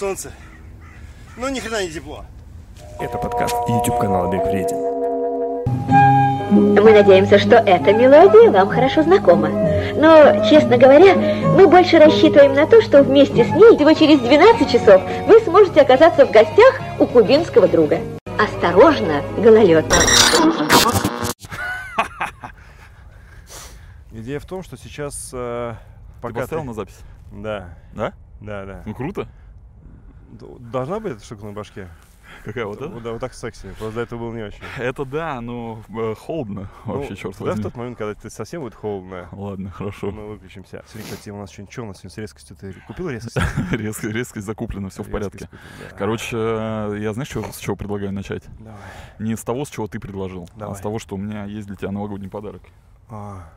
солнце. Ну, ни хрена не тепло. Это подкаст YouTube канала Бег Вреден. Мы надеемся, что эта мелодия вам хорошо знакома. Но, честно говоря, мы больше рассчитываем на то, что вместе с ней всего через 12 часов вы сможете оказаться в гостях у кубинского друга. Осторожно, гололед. Идея в том, что сейчас э, Ты пока поставил ты- на запись? Да, Да? да, да. Ну круто. Должна быть эта штука на башке? Какая вот это? да, вот так секси. Просто до этого было не очень. Это да, но э, холодно вообще, Ну, черт в возьми. тот момент, когда ты совсем будет холодно, Ладно, хорошо. мы выключимся. Смотри, кстати, у нас что, что у нас сегодня с резкостью? Ты купил резкость? Резко, резкость закуплена, все в порядке. Купил, да. Короче, э, я знаешь, чё- с чего предлагаю начать? Давай. Не с того, с чего ты предложил, а Давай. с того, что у меня есть для тебя новогодний подарок. А,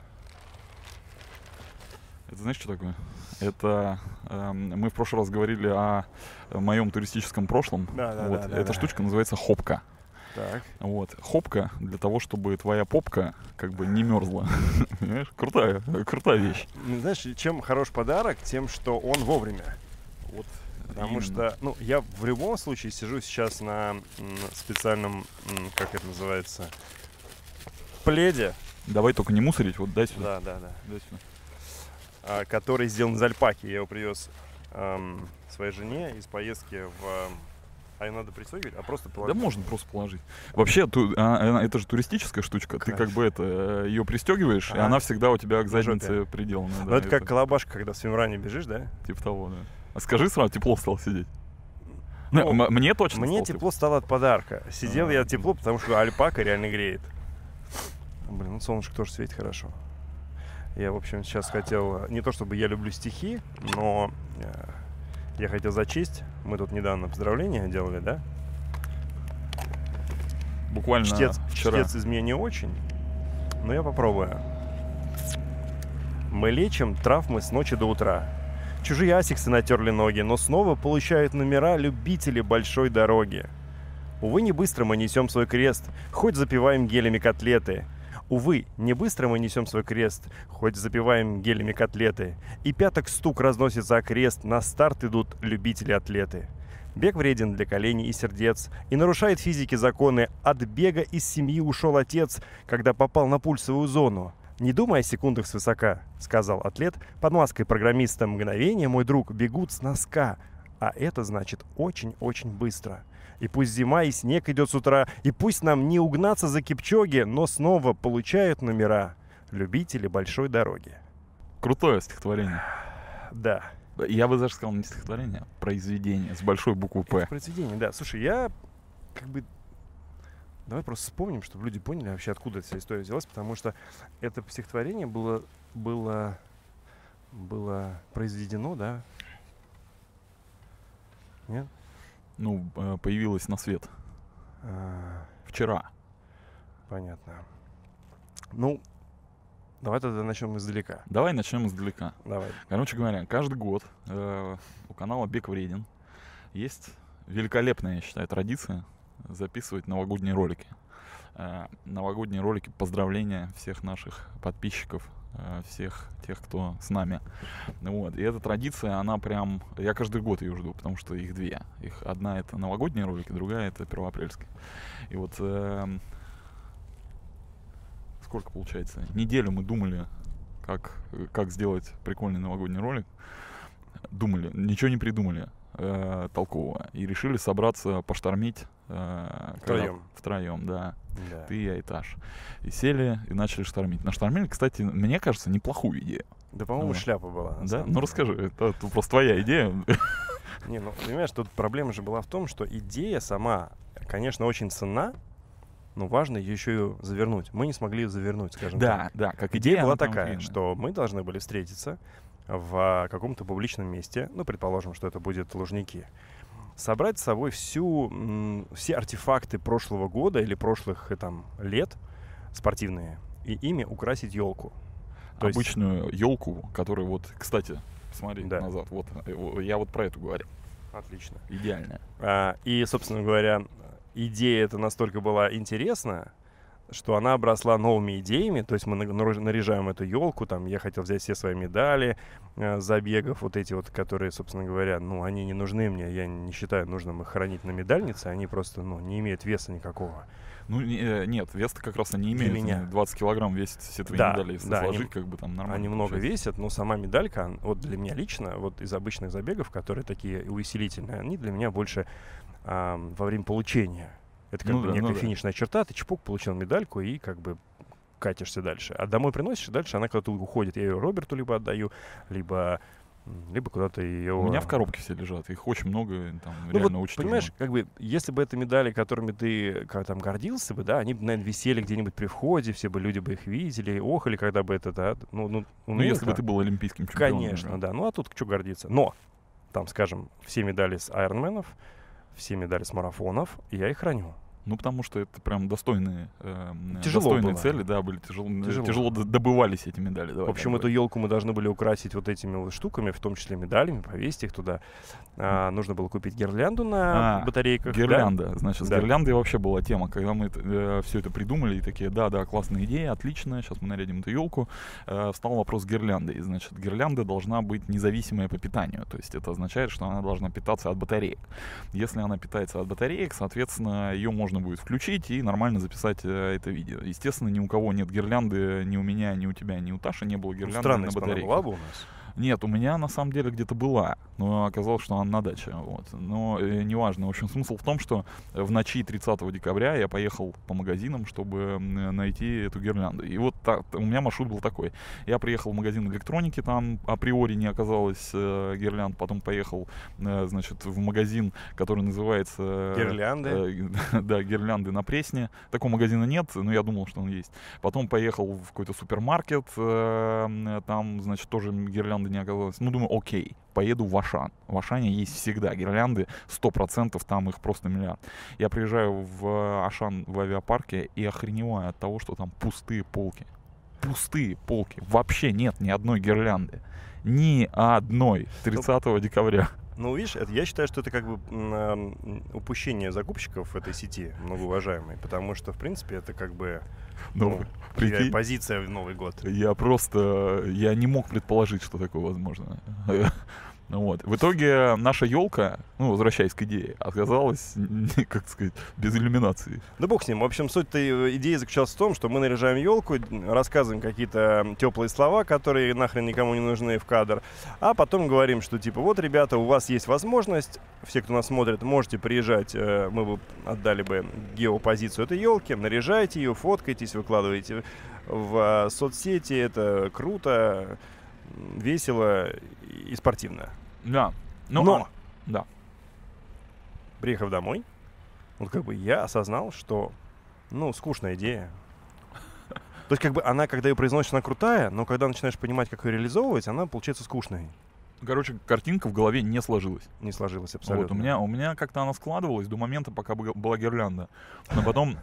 Это знаешь, что такое? Это эм, мы в прошлый раз говорили о моем туристическом прошлом. Да, да, вот. да, да, Эта да. штучка называется хопка. так. Вот. Хопка для того, чтобы твоя попка как бы не мерзла. Понимаешь? Крутая, крутая вещь. Ну, Знаешь, чем хорош подарок? Тем, что он вовремя. Вот. Потому что, ну, я в любом случае сижу сейчас на специальном, как это называется, пледе, Давай только не мусорить, вот дай сюда. да, да, да, Дай сюда. А, который сделан из альпаки. Я его привез ам, своей жене из поездки в... ам, А ее надо пристегивать, а просто Да положить? можно просто положить. Вообще, ту- а, а, это же туристическая штучка. Ты Кайф. как бы это ее пристегиваешь, и Ага. она всегда у тебя к заднице приделана. Ну, да, это как колобашка, когда в свимране бежишь, да? Типа того, да. А скажи сразу, тепло стало сидеть. Ну, Ну, мне точно Мне стало тепло стало от подарка. Сидел А. я тепло, потому что альпака реально греет. Блин, ну солнышко тоже светит хорошо. Я, в общем, сейчас хотел... Не то чтобы я люблю стихи, но э, я хотел зачесть. Мы тут недавно поздравления делали, да? Буквально Чтец, вчера. чтец из меня не очень, но я попробую. Мы лечим травмы с ночи до утра. Чужие асиксы натерли ноги, но снова получают номера любители большой дороги. Увы, не быстро мы несем свой крест, хоть запиваем гелями котлеты. Увы, не быстро мы несем свой крест, хоть запиваем гелями котлеты. И пяток стук разносится окрест, на старт идут любители-атлеты. Бег вреден для коленей и сердец и нарушает физики законы. От бега из семьи ушел отец, когда попал на пульсовую зону. «Не думай о секундах свысока», — сказал атлет. «Под маской программиста мгновения, мой друг, бегут с носка. А это значит очень-очень быстро. И пусть зима и снег идет с утра, и пусть нам не угнаться за Кипчоги, но снова получают номера любители большой дороги». Крутое стихотворение. Да. Я бы даже сказал не стихотворение, а произведение с большой буквы П. Произведение, да. Слушай, я как бы... Давай просто вспомним, чтобы люди поняли вообще, откуда эта вся история взялась, потому что это стихотворение было, было, было произведено, да? Нет? Ну, э, появилась на свет А, вчера. понятно. Ну, давай тогда начнем издалека. Давай начнем издалека. Давай. Короче говоря, каждый год э, у канала Бег Вреден есть великолепная, я считаю, традиция записывать новогодние ролики. Э, новогодние ролики поздравления всех наших подписчиков, всех тех, кто с нами. Вот. И эта традиция, она прям... Я каждый год ее жду, потому что их две. Их одна это новогодние ролики, другая это первоапрельские. И вот эм, сколько получается? Неделю мы думали, как, как сделать прикольный новогодний ролик. Думали, ничего не придумали э, толкового. И решили собраться поштормить. Э, Втроём. Втроем, да. Да. Ты, и Таш. И сели и начали штормить. Наштормили, кстати, мне кажется, неплохую идею. Да, по-моему, Вот. шляпа была. Да? Ну расскажи, это, это просто твоя идея. Не, ну, понимаешь, тут проблема же была в том, что идея сама, конечно, очень ценна, но важно ее еще и завернуть. Мы не смогли ее завернуть, скажем Да, так. да, как Идея идея была такая, охрененная. что мы должны были встретиться в каком-то публичном месте, ну, предположим, что это будет Лужники, собрать с собой всю, все артефакты прошлого года или прошлых э, там лет спортивные, и ими украсить елку. То есть- обычную елку, которая вот, кстати, посмотри Да. назад, вот э, я вот про эту говорю, Отлично. идеальная. А, И, собственно говоря, идея эта настолько была интересна, что она обросла новыми идеями, то есть мы наряжаем эту елку, там я хотел взять все свои медали э, забегов, вот эти вот, которые, собственно говоря, ну, они не нужны мне, я не считаю нужным их хранить на медальнице, они просто, ну, не имеют веса никакого. Ну, не- э, нет, вес-то как раз они имеют. меня. Они 20 килограмм весят все твои Да, медали. Если да, они- сложить, как бы там нормально. Они много получается. весят, но сама медалька, вот для меня лично, вот из обычных забегов, которые такие увеселительные, они для меня больше ам, во время получения. Это как Ну бы да, ну некая да. финишная черта, ты чпок, получил медальку и как бы катишься дальше. А домой приносишь, и дальше она куда-то уходит. Я ее Роберту либо отдаю, либо, либо куда-то ее... У меня в коробке все лежат. Их очень много, там Ну реально вот, очень понимаешь, трудно. как бы, если бы это медали, которыми ты как, там гордился бы, да, они бы, наверное, висели где-нибудь при входе, все бы люди бы их видели, охали, когда бы это, да, ну, ну, Ну, если бы ты был олимпийским чемпионом. Конечно, да. Ну а тут что гордиться. Но, там, скажем, все медали с айронменов, все медали с марафонов, я их храню. Ну, потому что это прям достойные, эм, Тяжело достойные было. цели, да, были тяжело, Тяжело. тяжело, д- добывались эти медали. давай В общем, так эту елку мы должны были украсить вот этими вот штуками, в том числе медалями, повесить их туда. А, нужно было купить гирлянду на А, батарейках. да? Гирлянда, значит, Да. с гирляндой вообще была тема, когда мы все это придумали, и такие, да, да, классная идея, отлично, сейчас мы нарядим эту елку. встал вопрос с гирляндой. Значит, гирлянда должна быть независимая по питанию, то есть это означает, что она должна питаться от батареек. Если она питается от батареек, соответственно, ее можно будет включить и нормально записать э, это видео. Естественно, ни у кого нет гирлянды, ни у меня, ни у тебя, ни у Таши не было Ну, гирлянды Странно, на батарейках. была бы у нас. Нет, у меня на самом деле где-то была, но оказалось, что она на даче. Вот. Но э, неважно. В общем, смысл в том, что в ночи 30 декабря я поехал по магазинам, чтобы м, найти эту гирлянду. И вот та- у меня маршрут был такой. Я приехал в магазин электроники, там априори не оказалось э, гирлянд. Потом поехал, э, значит, в магазин, который называется... э, Гирлянды. э, да, гирлянды на Пресне. Такого магазина нет, но я думал, что он есть. Потом поехал в какой-то супермаркет, э, м, там, значит, тоже гирлянды не оказалось. Ну, думаю, окей, поеду в Ашан. В Ашане есть всегда гирлянды, 100% там их просто миллиард. Я приезжаю в Ашан в авиапарке и охреневаю от того, что там пустые полки. Пустые полки. Вообще нет ни одной гирлянды. Ни одной. 30 декабря. Ну, видишь, это, я считаю, что это как бы упущение закупщиков этой сети, многоуважаемой, потому что, в принципе, это как бы Ну, ну, прикинь. позиция в Новый год. Я просто, я не мог предположить, что такое возможно. Вот. В итоге наша елка, ну, возвращаясь к идее, оказалась, как сказать, без иллюминации. Да бог с ним. В общем, суть этой идеи заключалась в том, что мы наряжаем елку, рассказываем какие-то теплые слова, которые нахрен никому не нужны в кадр, а потом говорим, что типа вот, ребята, у вас есть возможность, все, кто нас смотрит, можете приезжать, э, мы бы отдали бы геопозицию этой елки, наряжайте ее, фоткайтесь, выкладывайте в э, соцсети, это круто, весело и спортивно. Да. Ну, Но, да. приехав домой, вот как бы я осознал, что, ну, скучная идея. То есть, как бы она, когда ее произносишь, она крутая, но когда начинаешь понимать, как ее реализовывать, она получается скучной. Короче, картинка в голове не сложилась. Не сложилось абсолютно. Вот, у меня, у меня как-то она складывалась до момента, пока бы- была гирлянда. Но потом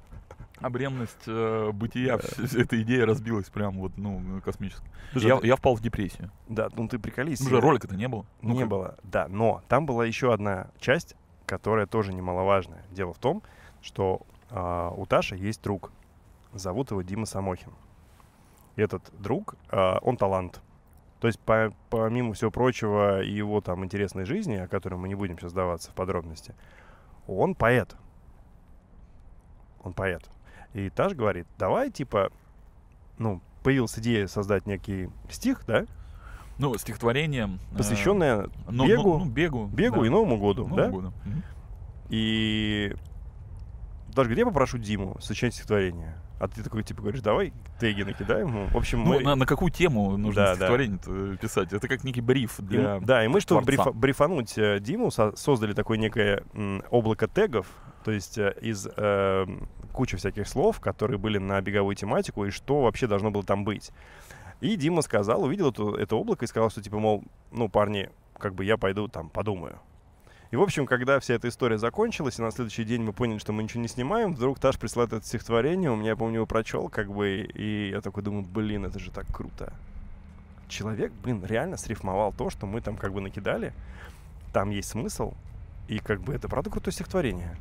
обремность э, бытия, эта идея разбилась прям вот, ну, космически. Слушай, Я, ты- я впал в депрессию. Да, ну ты приколись. Уже э, ролика-то не было. Ну, не как- было, да, но там была еще одна часть, которая тоже немаловажная. Дело в том, что а, у Таши есть друг, зовут его Дима Самохин. И этот друг, а, он талант. То есть, по- помимо всего прочего, и его там интересной жизни, о которой мы не будем сейчас сдаваться в подробности, он поэт. Он поэт. И Таш говорит, давай, типа, ну, появилась идея создать некий стих, да, Ну, стихотворение. э, посвященное ну, бегу, ну, ну, бегу. бегу да. и Новому году, Новому да? году. И даже говорит, я попрошу Диму сочинять стихотворение. А ты такой, типа, говоришь, давай теги накидаем ему. В общем, Ну, мы... на, на какую тему нужно Да, да. стихотворение писать? Это как некий бриф и- для... да, и мы, чтобы брифа- брифануть э, Диму, со- создали такое некое м, облако тегов, то есть э, из э, кучи всяких слов, которые были на беговую тематику, и что вообще должно было там быть. И Дима сказал, увидел это, это облако и сказал, что, типа, мол, ну, парни, как бы я пойду там подумаю. И, в общем, когда вся эта история закончилась, и на следующий день мы поняли, что мы ничего не снимаем, вдруг Таш присылает это стихотворение, у меня, я помню, его прочел, как бы, и я такой думаю, блин, это же так круто. Человек, блин, реально срифмовал то, что мы там как бы накидали. Там есть смысл, и как бы это правда крутое стихотворение.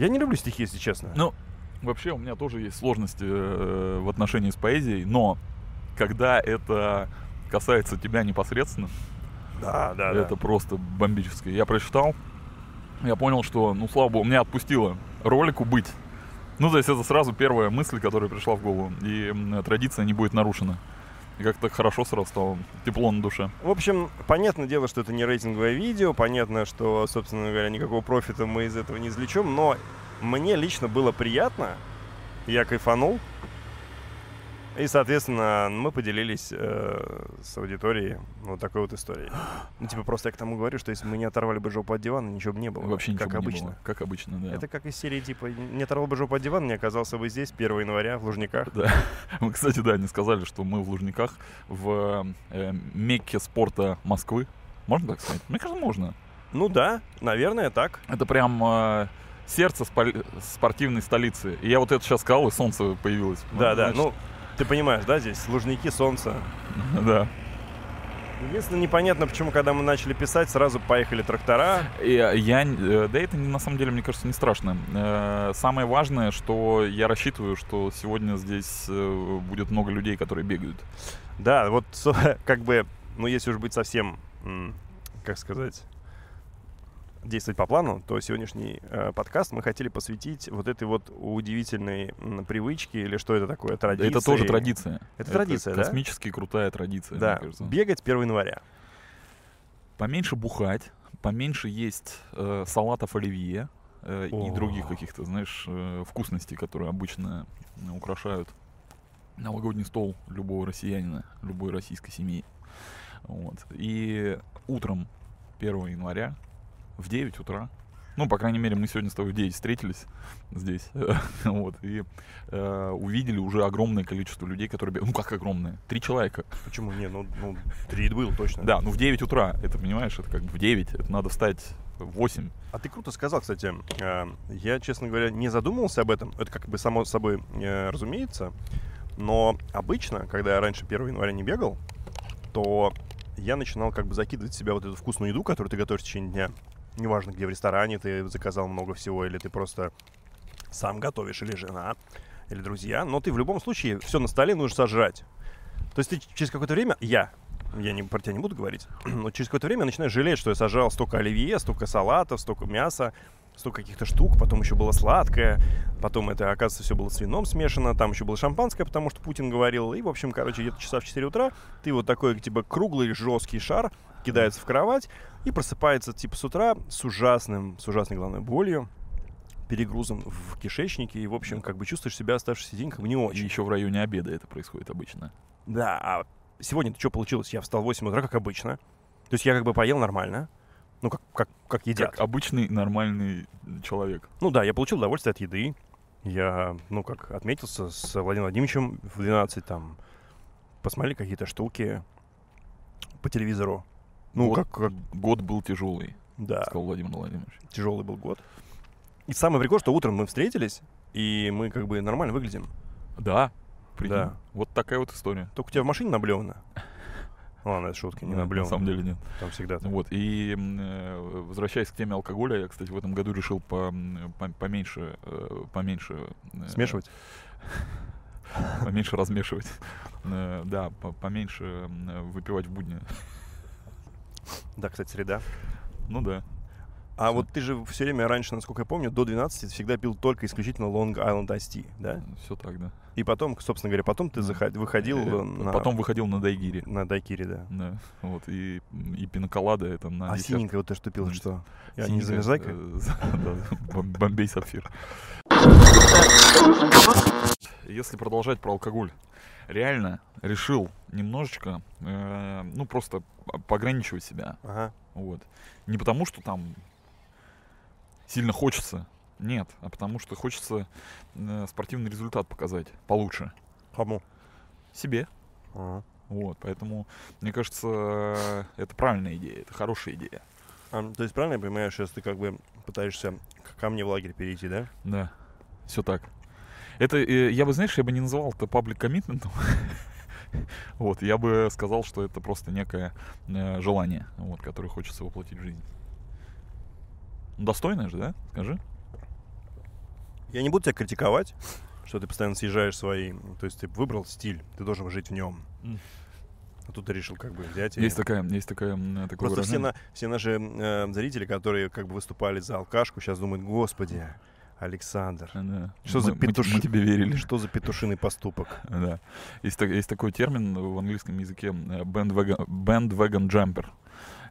Я не люблю стихи, если честно. Ну, Вообще у меня тоже есть сложности э, в отношении с поэзией, но когда это касается тебя непосредственно, Да, да, это просто бомбическое. Я прочитал, я понял, что, ну, слава богу, меня отпустило ролику быть. Ну, то есть это сразу первая мысль, которая пришла в голову. И традиция не будет нарушена. И как-то хорошо сразу стало, тепло на душе. В общем, понятное дело, что это не рейтинговое видео, понятно, что, собственно говоря, никакого профита мы из этого не извлечем, но мне лично было приятно, я кайфанул, и, соответственно, мы поделились э, с аудиторией вот такой вот историей. Ну, типа, просто я к тому говорю, что если мы не оторвали бы жопу от дивана, ничего бы не было. Вообще ничего как бы не обычно. было. Как обычно, да. Это как из серии, типа, не оторвал бы жопу от дивана, не оказался бы здесь 1 января в Лужниках. Да. Мы, кстати, да, не сказали, что мы в Лужниках, в э, Мекке спорта Москвы. Можно так сказать? Мне кажется, можно. Ну да, наверное, так. Это прям э, сердце спор- спортивной столицы. И я вот это сейчас сказал, и солнце появилось. Да, да, Значит, ну, ты понимаешь, да, здесь Лужники, солнце. да. Единственное, непонятно, почему, когда мы начали писать, сразу поехали трактора. И э, я, э, да это на самом деле, мне кажется, не страшно. Э, Самое важное, что я рассчитываю, что сегодня здесь будет много людей, которые бегают. Да, вот как бы, ну, если уж быть совсем, как сказать, действовать по плану, то сегодняшний э, подкаст мы хотели посвятить вот этой вот удивительной м, привычке, или что это такое, традиции. Это тоже традиция. Это традиция, да? Космически крутая традиция, Да, мне кажется. бегать 1 января. Поменьше бухать, поменьше есть э, салатов оливье э, и других каких-то, знаешь, э, вкусностей, которые обычно э, украшают новогодний стол любого россиянина, любой российской семьи. Вот. И утром 1 января в 9 утра, ну, по крайней мере, мы сегодня с тобой в 9 встретились здесь, вот, и э, увидели уже огромное количество людей, которые... Ну, как огромное? Три человека. Почему? Не, ну, ну, три было точно. Да, ну в 9 утра, это понимаешь, это как бы в 9, это надо встать в 8. А ты круто сказал, кстати. Э, Я, честно говоря, не задумывался об этом. Это как бы само собой э, разумеется. Но обычно, когда я раньше 1 января не бегал, то я начинал как бы закидывать в себя вот эту вкусную еду, которую ты готовишь в течение дня. Неважно, где в ресторане ты заказал много всего, или ты просто сам готовишь, или жена, или друзья. Но ты в любом случае все на столе нужно сожрать. То есть ты через какое-то время, я, я не, про тебя не буду говорить, но через какое-то время я начинаю жалеть, что я сажал столько оливье, столько салатов, столько мяса, столько каких-то штук, потом еще было сладкое, потом это, оказывается, все было с вином смешано, там еще было шампанское, потому что Путин говорил, и, в общем, короче, где-то часа в 4 утра ты вот такой, типа, круглый жесткий шар кидается в кровать и просыпается, типа, с утра с ужасным, с ужасной, главной болью, перегрузом в кишечнике, и, в общем, как бы чувствуешь себя оставшийся день как бы не И очень. еще в районе обеда это происходит обычно. Да, а сегодня что получилось? Я встал в 8 утра, как обычно. То есть я как бы поел нормально. Ну, как, как, как едят. Как обычный нормальный человек. Ну да, я получил удовольствие от еды. Я, ну, как отметился с Владимиром Владимировичем в 12, там, посмотрели какие-то штуки по телевизору. Ну, год, как, как, год был тяжелый, да, сказал Владимир Владимирович. тяжелый был год. И самое прикол, что утром мы встретились, и мы как бы нормально выглядим. Да, прикинь. Да. Вот такая вот история. Только у тебя в машине наблевано. Ладно, это шутка, не наблевано. На самом деле нет. Там всегда так. Вот, и э, возвращаясь к теме алкоголя, я, кстати, в этом году решил по, по- поменьше, э, поменьше... э, Смешивать? Поменьше размешивать. Э, Да, по- поменьше выпивать в будни. Да, кстати, среда. Ну да. А вот ты же все время раньше, насколько я помню, до 12 ты всегда пил только исключительно Long Island Iced Tea, да? Все так, да. И потом, собственно говоря, потом ты заход- выходил Э, э, на, Потом выходил на Дайгири. на дайкири, да. Да, вот, и, и пиноколада это на а десерт. синенькое вот ты что пил, что? Я не Синенькая, замерзайка? э, Бомбей сапфир. Если продолжать про алкоголь, реально решил немножечко, э, ну просто пограничивать себя. Ага. Вот. Не потому, что там сильно хочется, нет, а потому что хочется э, спортивный результат показать получше Кому? себе. Ага. Вот, поэтому, мне кажется, э, это правильная идея, это хорошая идея. А, то есть правильно я понимаю, сейчас ты как бы пытаешься ко мне в лагерь перейти, да? Да, все так. Это, э, я бы, знаешь, я бы не называл это паблик коммитментом. Вот, я бы сказал, что это просто некое э, желание, вот, которое хочется воплотить в жизнь. Достойное же, да? Скажи. Я не буду тебя критиковать, что ты постоянно съезжаешь свои... То есть ты выбрал стиль, ты должен жить в нем. А тут ты решил как бы взять и... Есть такая, есть такая, такое Просто все, на- все наши э, зрители, которые как бы выступали за алкашку, сейчас думают, господи, Александр, Да. Что мы, за петуши- мы тебе верили. что за петушиный поступок? Да. Есть, так- есть такой термин в английском языке э, bandwagon, bandwagon jumper.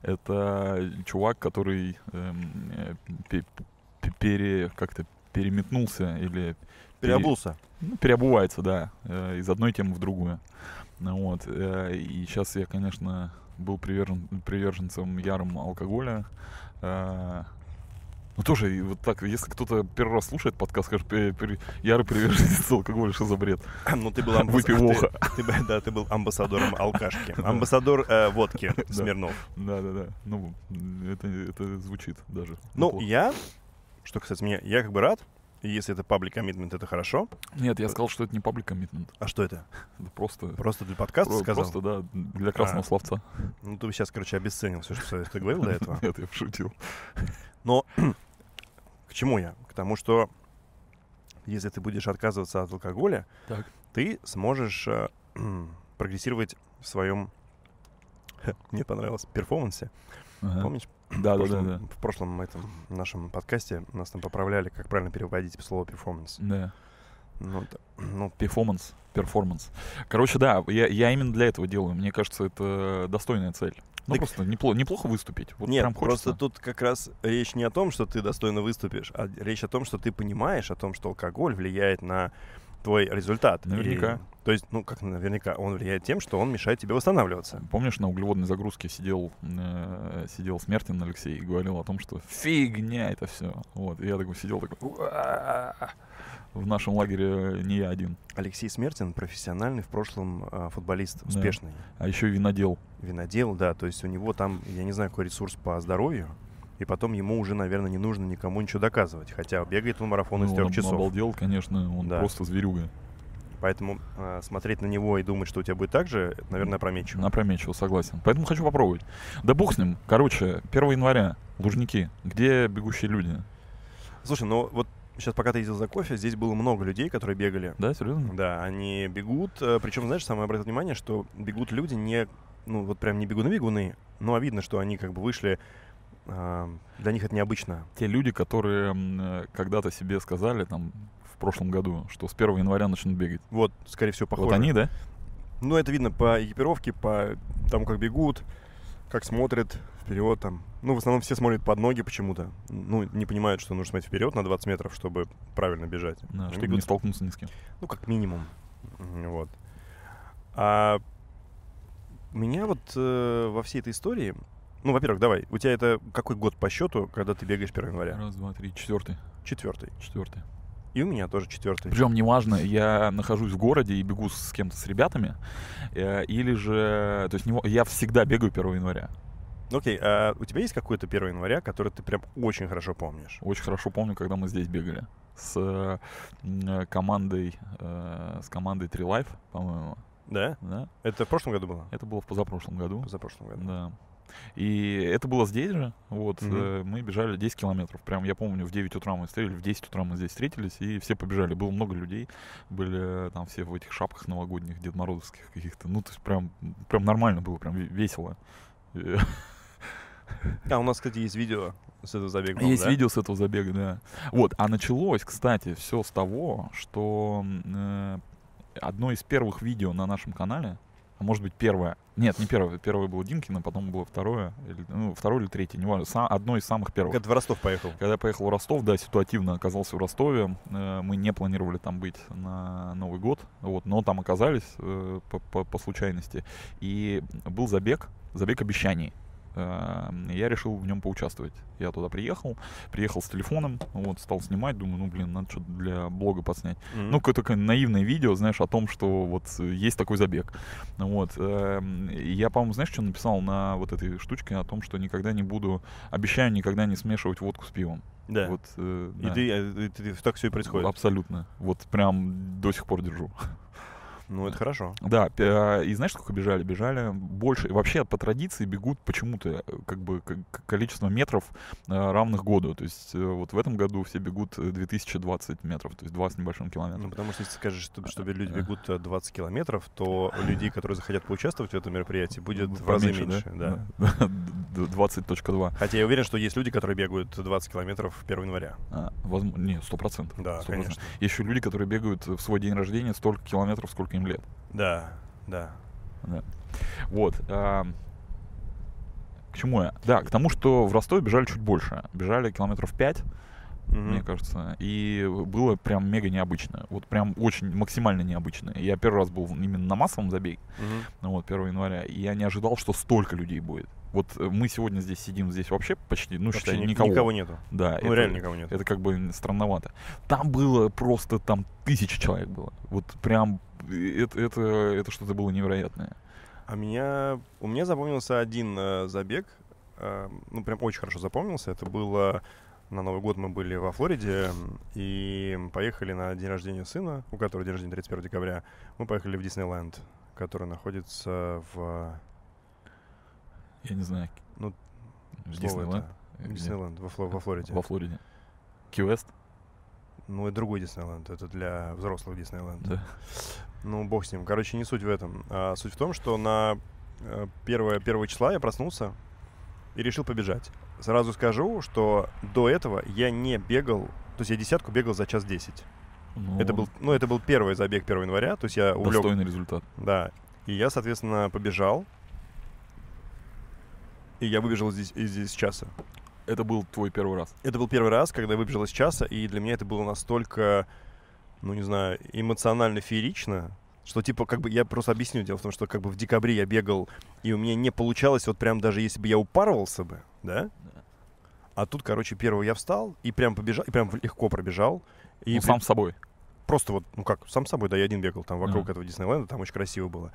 Это чувак, который эм, э, пе- пе- пере, как-то переметнулся или пере- Переобулся. ну, переобувается, да, э, из одной темы в другую. Ну, вот. э, И сейчас я, конечно, был привержен, приверженцем ярым алкоголя. э, Ну, тоже, вот так, если кто-то первый раз слушает подкаст, скажет, «Пе- пе- ярый приверженец алкоголя, что за бред? Ну, ты был амбас- Выпивоха. ты- ты бы- Да, ты был амбассадором алкашки. Амбассадор э, водки Да. Смирнов. Да-да-да. Ну, это, это звучит даже. Ну, неплохо. я, что касается меня, я как бы рад. Если это public commitment, это хорошо. Нет, я сказал, что это не паблик коммитмент. А что это? Это просто... Просто для подкаста про- сказал? Просто, да, для красного А. словца. Ну, ты сейчас, короче, обесценил все, что ты говорил до этого. Нет, я пошутил. Но к чему я? К тому, что если ты будешь отказываться от алкоголя, Так. ты сможешь э, прогрессировать в своем, мне понравилось, перформансе. Ага. Помнишь? в Да, да, да, прошлом, да. в прошлом этом нашем подкасте нас там поправляли, как правильно переводить слово перформанс. Да. Ну, ну, Перформанс. Перформанс. Короче, да, я, я именно для этого делаю. Мне кажется, это достойная цель. Ну, Так- просто неплохо, неплохо выступить. Вот Нет, прям хочется. просто тут как раз речь не о том, что ты достойно выступишь, а речь о том, что ты понимаешь о том, что алкоголь влияет на твой результат. И- Наверняка. то есть, ну, как наверняка, он влияет тем, что он мешает тебе восстанавливаться. Помнишь, на углеводной загрузке сидел, э, сидел Смертин Алексей и говорил о том, что фигня это все. Вот, и я такой сидел такой. В нашем лагере не я один. Алексей Смертин профессиональный в прошлом а, футболист, Да. успешный. А еще и винодел. Винодел, да, то есть у него там, я не знаю, какой ресурс по здоровью, и потом ему уже, наверное, не нужно никому ничего доказывать, хотя бегает он марафон из Ну, трех он часов. обалдел, конечно, он Да. просто зверюга. Поэтому а, смотреть на него и думать, что у тебя будет так же, это, наверное, опрометчиво. Опрометчиво, согласен. Поэтому хочу попробовать. Да бог с ним. Короче, 1 января, Лужники. Где бегущие люди? Слушай, ну вот сейчас, пока ты ездил за кофе, здесь было много людей, которые бегали. Да, серьезно? Да, они бегут. Причем, знаешь, самое обратил внимание, что бегут люди не, ну вот прям не бегуны-бегуны, но видно, что они как бы вышли. для них это необычно. Те люди, которые э, когда-то себе сказали, там, в прошлом году, что с 1 января начнут бегать. Вот, скорее всего, похоже. Вот они, да? Ну, это видно по экипировке, по тому, как бегут, как смотрят вперед там. Ну, в основном все смотрят под ноги почему-то. Ну, не понимают, что нужно смотреть вперед на 20 метров, чтобы правильно бежать. Да, чтобы не столкнуться ни с кем. Ну, как минимум. Вот. А меня вот э, во всей этой истории... Ну, во-первых, давай, у тебя это какой год по счету, когда ты бегаешь 1 января? Раз, два, три, четвертый. Четвертый. Четвертый. И у меня тоже четвертый. Причем неважно, я нахожусь в городе и бегу с кем-то, с ребятами, э, или же, то есть я всегда бегаю 1 января. Окей, а у тебя есть какой-то 1 января, который ты прям очень хорошо помнишь? Очень хорошо помню, когда мы здесь бегали с э, командой, э, с командой Tree Life, по-моему, Да? да? Это в прошлом году было? Это было в позапрошлом году. За прошлом году. Да. И это было здесь же. Вот, э, мы бежали 10 километров. Прям я помню, в 9 утра мы встретили, в 10 утра мы здесь встретились, и все побежали. Было много людей. Были э, там все в этих шапках новогодних, Дед Морозовских каких-то. Ну, то есть прям, прям нормально было, прям ве- весело. А, у нас, кстати, есть видео с этого забега. Есть да? видео с этого забега, да. Вот, а началось, кстати, все с того, что э, одно из первых видео на нашем канале, а может быть первое, нет, не первое, первое было Динкино, потом было второе, или, ну, второе или третье, неважно, са- одно из самых первых. Ты в Ростов поехал. Когда я поехал в Ростов, да, ситуативно оказался в Ростове. Э, Мы не планировали там быть на Новый год, вот, но там оказались э, по, по- по случайности. И был забег, забег обещаний. Э, Я решил в нем поучаствовать. Я туда приехал, приехал с телефоном, вот, стал снимать, думаю, ну, блин, надо что-то для блога подснять. Мгм. Ну, какое-то такое наивное видео, знаешь, о том, что вот э, есть такой забег. Вот. эм, Я, по-моему, знаешь, что написал на вот этой штучке о том, что никогда не буду, обещаю никогда не смешивать водку с пивом. да. Вот, э, И да. ты, э, ты- ты- так все и происходит. Абсолютно. Вот прям до сих пор держу. Ну, это хорошо. Да, а, и знаешь, сколько бежали? Бежали больше. Вообще по традиции бегут почему-то э, как бы количество метров э, равных году. То есть э, вот в этом году все бегут э, 2020 метров, то есть 2 с небольшим километром. Ну, потому что если ты скажешь, что, что люди Э. бегут э, 20 километров, то людей, которые захотят поучаствовать в этом мероприятии, будет Ну, в разы поменьше, меньше. Да. Да. Д- 20.2. Хотя я уверен, что есть люди, которые бегают 20 километров 1 января. А, возм- Не, сто процентов. Да, Сто процентов. конечно. Еще люди, которые бегают в свой день рождения столько километров, сколько им лет. Да, да. Да. Вот. а, К чему я? Да, к тому, что в Ростове бежали чуть больше. Бежали километров 5, Мгм. мне кажется. И было прям мега необычно. Вот прям очень максимально необычно. Я первый раз был именно на массовом забеге, ну вот, 1 января, и я не ожидал, что столько людей будет. Вот э, мы сегодня здесь сидим, здесь вообще почти, ну, Вообще считай, ни- никого. нету. Да, Ну, это- реально никого нет. это как бы странновато. Там было просто, там тысяча человек было. Вот прям, э, это, это, это что-то было невероятное. А меня, у меня запомнился один э, забег, э, ну прям очень хорошо запомнился. Это было на Новый год мы были во Флориде и поехали на день рождения сына, у которого день рождения 31 декабря. Мы поехали в Диснейленд, который находится в Я не знаю. Ну, Диснейленд? это? Диснейленд во, Фло- во Флориде. Во Флориде. Кьюэст? Ну и другой Диснейленд, это для взрослых Диснейленд. Да. Ну, бог с ним. Короче, не суть в этом. А суть в том, что на э, первое, первого числа я проснулся и решил побежать. Сразу скажу, что до этого я не бегал, то есть я десятку бегал за час десять. Ну, Это был, ну, это был первый забег 1 января, то есть я увлек... достойный результат. Да. И я, соответственно, побежал. И я выбежал здесь, из здесь часа. Это был твой первый раз. Это был первый раз, когда я выбежал из часа, и для меня это было настолько, ну не знаю, эмоционально феерично, что типа как бы я просто объясню. Дело в том, что как бы в декабре я бегал, и у меня не получалось, вот прям даже если бы я упарывался бы, да? Да. А тут, короче, первого я встал и прям побежал, и прям легко пробежал. И ну, при- сам с собой. просто вот, ну как, сам собой, да, я один бегал там вокруг Ага. этого Диснейленда, там очень красиво было.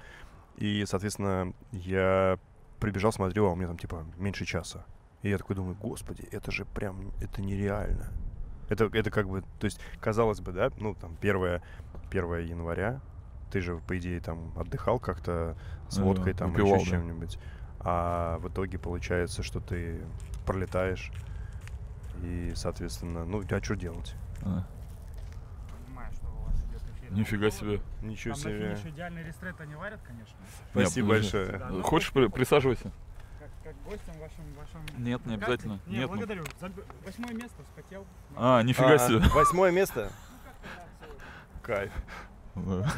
И, соответственно, я прибежал, смотрю, а у меня там типа меньше часа. И я такой думаю, господи, это же прям, это нереально. Это, это как бы, то есть, казалось бы, да, ну там 1, 1 января, ты же, по идее, там отдыхал как-то с водкой, там, выпивал, еще да. чем-нибудь. А в итоге получается, что ты пролетаешь. И, соответственно, ну, а что делать? А, Понимаю, что у вас идет эфир. Нифига себе. Ничего Там себе. финише идеальный рестрет они варят, конечно. Спасибо подожди. большое. Да, Хочешь, при- присаживайся? Как, гостям вашим, вашим... Нет, не Как- обязательно. Не, Нет, ну- благодарю. За- Восьмое место, вспотел. А, нифига А, себе. Восьмое место. Кайф. Да.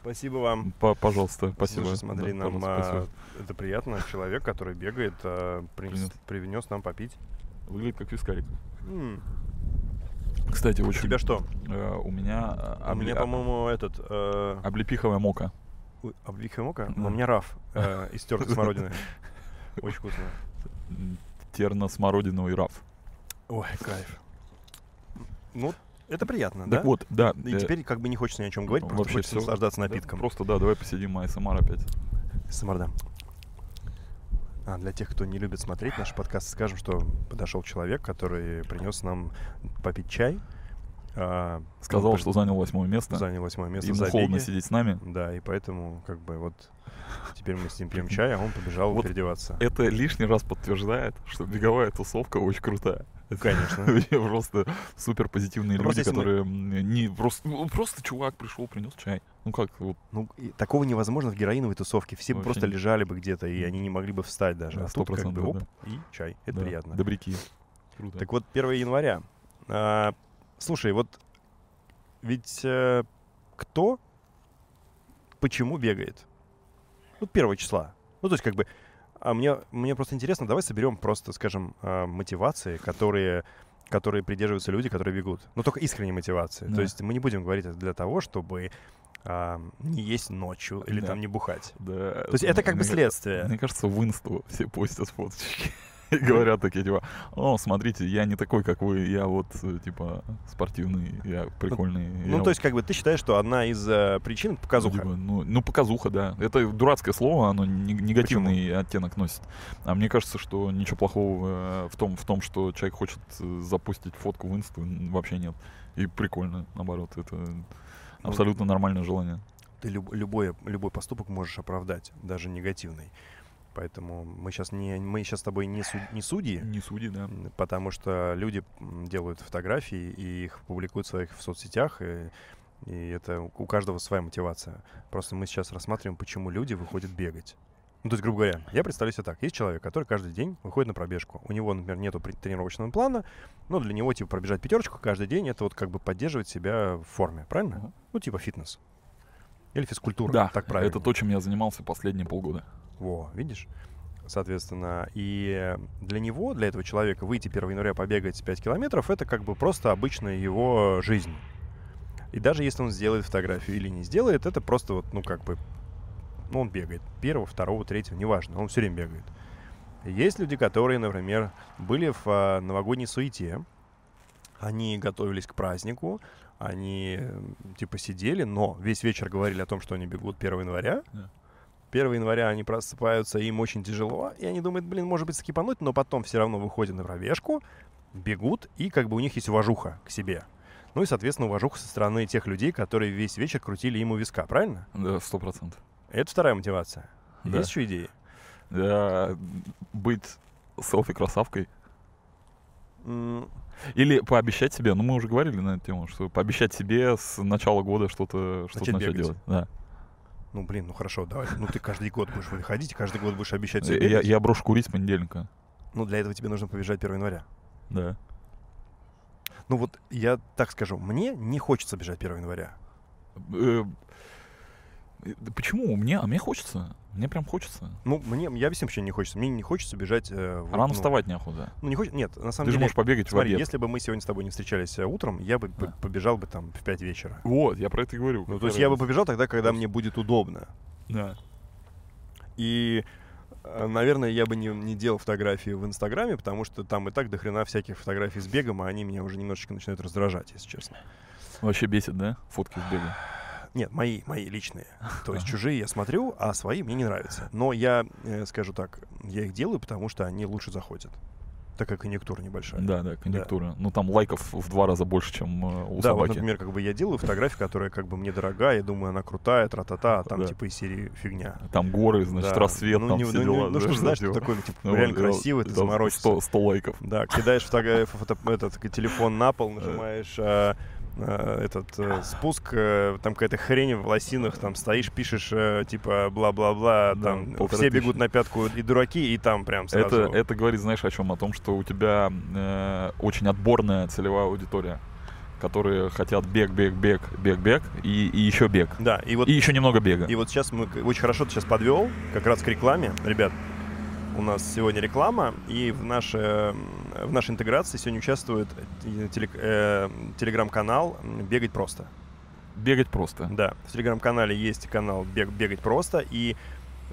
Спасибо вам. По- Пожалуйста, спасибо. Слушай, смотри, Да, нам а, это приятно. Человек, который бегает, а, принес, привнес нам попить. Выглядит как вискарик. Кстати, У очень... тебя что? э, у меня... э, У меня, обли- по-моему, этот... э, Облепиховая мока. ой, Обвихая мока? У меня раф э, из тертой смородины. Очень вкусно. М, Терно-смородиновый раф. Ой, кайф. Ну, это приятно, Так да? вот, да. И э, теперь как бы не хочется ни о чем говорить, просто вообще хочется всё. наслаждаться да, напитком. Просто, да, давай посидим АСМР опять. Самарда. А для тех, кто не любит смотреть наш подкаст, скажем, что подошел человек, который принес нам попить чай. а, Сказал, он что занял восьмое место. занял восьмое место Ему холодно сидеть с нами. Да, и поэтому как бы вот теперь мы с ним пьем чай, а он побежал Вот переодеваться. Это лишний раз подтверждает, что беговая тусовка очень крутая. Конечно. Просто супер позитивные Ну, люди, мы- которые м, не просто, ну, просто чувак пришел, принес чай. Ну как, вот, Ну, такого невозможно в героиновой тусовке. Все Вообще просто не- лежали бы где-то, и они не могли бы встать даже. Да, а тут как бы 100%, оп, да. и чай. Это да, приятно. Добряки. Круто. Так вот, 1 января. А, слушай, вот ведь э, кто, почему бегает? Ну, 1 числа. Ну, то есть, как бы, а мне, мне просто интересно, давай соберем просто, скажем, а, мотивации, которые, которые придерживаются люди, которые бегут. Но только искренней мотивации. Да. То есть мы не будем говорить это для того, чтобы а, не есть ночью или Да. там не бухать. Да, То есть это как бы мне ка- следствие. Мне кажется, в инсту все постят фоточки. И говорят такие, типа, о, смотрите, я не такой, как вы, я вот, э, типа, спортивный, я прикольный. Ну, я то есть, как бы ты считаешь, что одна из э, причин показуха. Ну, типа, ну, ну, показуха, да. Это дурацкое слово, оно не- негативный оттенок носит. А мне кажется, что ничего плохого э, в том, в том, что человек хочет запустить фотку в инсту, вообще нет. И прикольно, наоборот, это Ну, абсолютно нормальное желание. ты люб- любой, любой поступок можешь оправдать, даже негативный. Поэтому мы сейчас не мы сейчас с тобой не, суд- не судьи, Не суди, да. потому что люди делают фотографии и их публикуют в своих в соцсетях, и, и это у каждого своя мотивация. Просто мы сейчас рассматриваем, почему люди выходят бегать. Ну, то есть, грубо говоря, я представляю себе так. Есть человек, который каждый день выходит на пробежку. У него, например, нету тренировочного плана, но для него, типа, пробежать пятерочку каждый день, это вот как бы поддерживать себя в форме, правильно? Мгм. Ну, типа фитнес. Или физкультура, Да, так правильно. это то, чем я занимался последние полгода. Во, видишь? Соответственно, и для него, для этого человека, выйти 1 января побегать 5 километров, это как бы просто обычная его жизнь. И даже если он сделает фотографию или не сделает, это просто вот, ну, как бы, ну, он бегает. Первого, второго, третьего, неважно, он все время бегает. Есть люди, которые, например, были в а, новогодней суете, они готовились к празднику, они, типа, сидели, но весь вечер говорили о том, что они бегут 1 января, 1 января они просыпаются, им очень тяжело, и они думают, блин, может быть, скипануть, но потом все равно выходят на пробежку, бегут, и как бы у них есть уважуха к себе. Ну и, соответственно, уважуха со стороны тех людей, которые весь вечер крутили ему виска, правильно? Да, сто процентов. Это вторая мотивация. Да. Есть еще идеи? Да, быть селфи-красавкой. М, Или пообещать себе, ну мы уже говорили на эту тему, что пообещать себе с начала года что-то что Начать начать делать. Да. Ну, блин, ну хорошо, давай. Ну, ты каждый год будешь выходить, каждый год будешь обещать Я, бегать. я брошу курить с понедельника. Ну, для этого тебе нужно побежать 1 января. Да. Ну, вот я так скажу, мне не хочется бежать 1 января. Э, да Почему? Мне, а мне хочется. Мне прям хочется. Ну, мне, я всем вообще не хочется. Мне не хочется бежать... э, в- Рано ну, вставать неохота. Ну, не хочется... Нет, на самом Ты же деле... можешь побегать в Смотри, обед. если бы мы сегодня с тобой не встречались э, утром, я бы Да. побежал бы там в 5 вечера. Вот, я про это и говорю. Ну, то есть я бы побежал тогда, когда мне будет удобно. Да. И, э, наверное, я бы не, не делал фотографии в Инстаграме, потому что там и так до хрена всяких фотографий с бегом, а они меня уже немножечко начинают раздражать, если честно. Вообще бесит, да? Фотки с бега. Нет, мои, мои личные. То есть чужие я смотрю, а свои мне не нравятся. Но я э, скажу так, я их делаю, потому что они лучше заходят. Такая конъюнктура небольшая. Да, да, конъюнктура. Ну там лайков в два раза больше, чем э, у да, вот, собаки. например, как бы я делаю фотографию, которая как бы мне дорогая, я думаю, она крутая, тра-та-та, а там Да. типа из серии фигня. Там горы, значит, Да. рассвет, ну, там не- все ну, дела. Ну, что да, ж, знаешь, что такое, ну, типа, Ну, реально вот, красивый, ты заморочишься. 100, 100 лайков. Да, кидаешь фото- фото- этот телефон на пол, нажимаешь а, этот э, спуск, э, там какая-то хрень в лосинах, там стоишь, пишешь э, типа бла-бла-бла, Да, там все тысячи. бегут на пятку и дураки, и там прям сразу. Это, это говорит, знаешь, о чем? О том, что у тебя э, очень отборная целевая аудитория, которые хотят бег, бег, бег, бег, бег и, и еще бег. Да, и вот И еще немного бега. И вот сейчас мы очень хорошо ты сейчас подвел, как раз к рекламе. Ребят, у нас сегодня реклама, и в, наше, в нашей интеграции сегодня участвует э, теле- э, телеграм-канал «Бегать просто». Бегать просто. Да, в телеграм-канале есть канал «Бег, «Бегать просто», и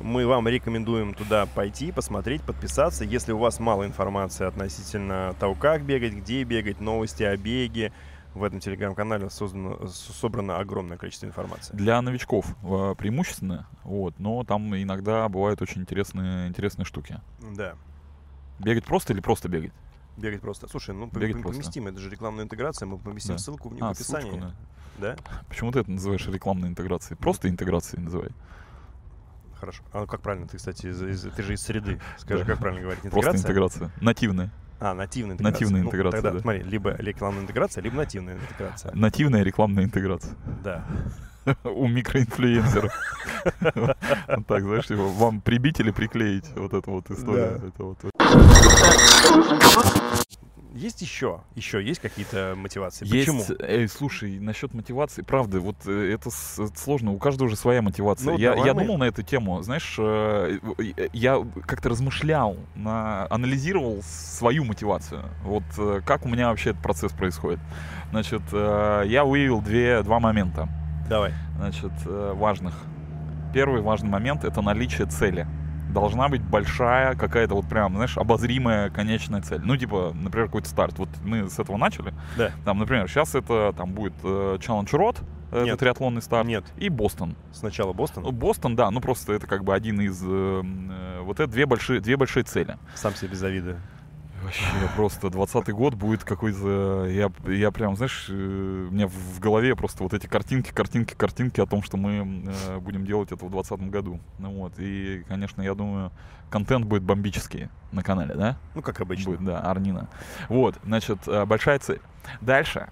мы вам рекомендуем туда пойти, посмотреть, подписаться. Если у вас мало информации относительно того, как бегать, где бегать, новости о беге, в этом телеграм-канале создано, собрано огромное количество информации. Для новичков э, преимущественно, вот, но там иногда бывают очень интересные, интересные штуки. Да. Бегать просто или просто бегать? Бегать просто. Слушай, ну Бегать пом- просто. поместим, это же рекламная интеграция, мы поместим Да. ссылку в, А, в описании. ссылочку, да. Почему ты это называешь рекламной интеграцией? Просто интеграцией называй. Хорошо. А как правильно? Ты, кстати, из, из- ты же из среды. Скажи, Да. как правильно говорить? Просто интеграция. Нативная. А, нативная интеграция. Нативная Ну, интеграция, Тогда, да. смотри, либо рекламная интеграция, либо нативная интеграция. Нативная рекламная интеграция. Да. У микроинфлюенсеров. Так, знаешь, типа, вам прибить или приклеить вот эту вот историю. Есть еще? Еще есть какие-то мотивации? Есть, Почему? эй, слушай, насчет мотивации, правда, вот э, это, с- это сложно, у каждого же своя мотивация. Ну, я я мы- думал на эту тему, знаешь, э, э, я как-то размышлял, на, анализировал свою мотивацию. Вот э, как у меня вообще этот процесс происходит. Значит, э, я выявил две, два момента, Давай. значит, э, важных. Первый важный момент — это наличие цели. Должна быть большая какая-то вот прям, знаешь, обозримая конечная цель. Ну, типа, например, какой-то старт. Вот мы с этого начали. Да. Там, например, сейчас это там будет э, Challenge Road, э, Нет. это триатлонный старт, Нет. и Бостон. Сначала Бостон. Ну, Бостон, да, ну просто это как бы один из... э, э, вот это две большие, две большие цели. Сам себе завидую. Вообще просто 20 год будет какой-то... Я, я прям, знаешь, э, у меня в голове просто вот эти картинки, картинки, картинки о том, что мы э, будем делать это в 2020 году. Ну вот, и, конечно, я думаю, контент будет бомбический на канале, да? Ну, как обычно. Будет, да, Арнина. Вот, значит, э, большая цель. Дальше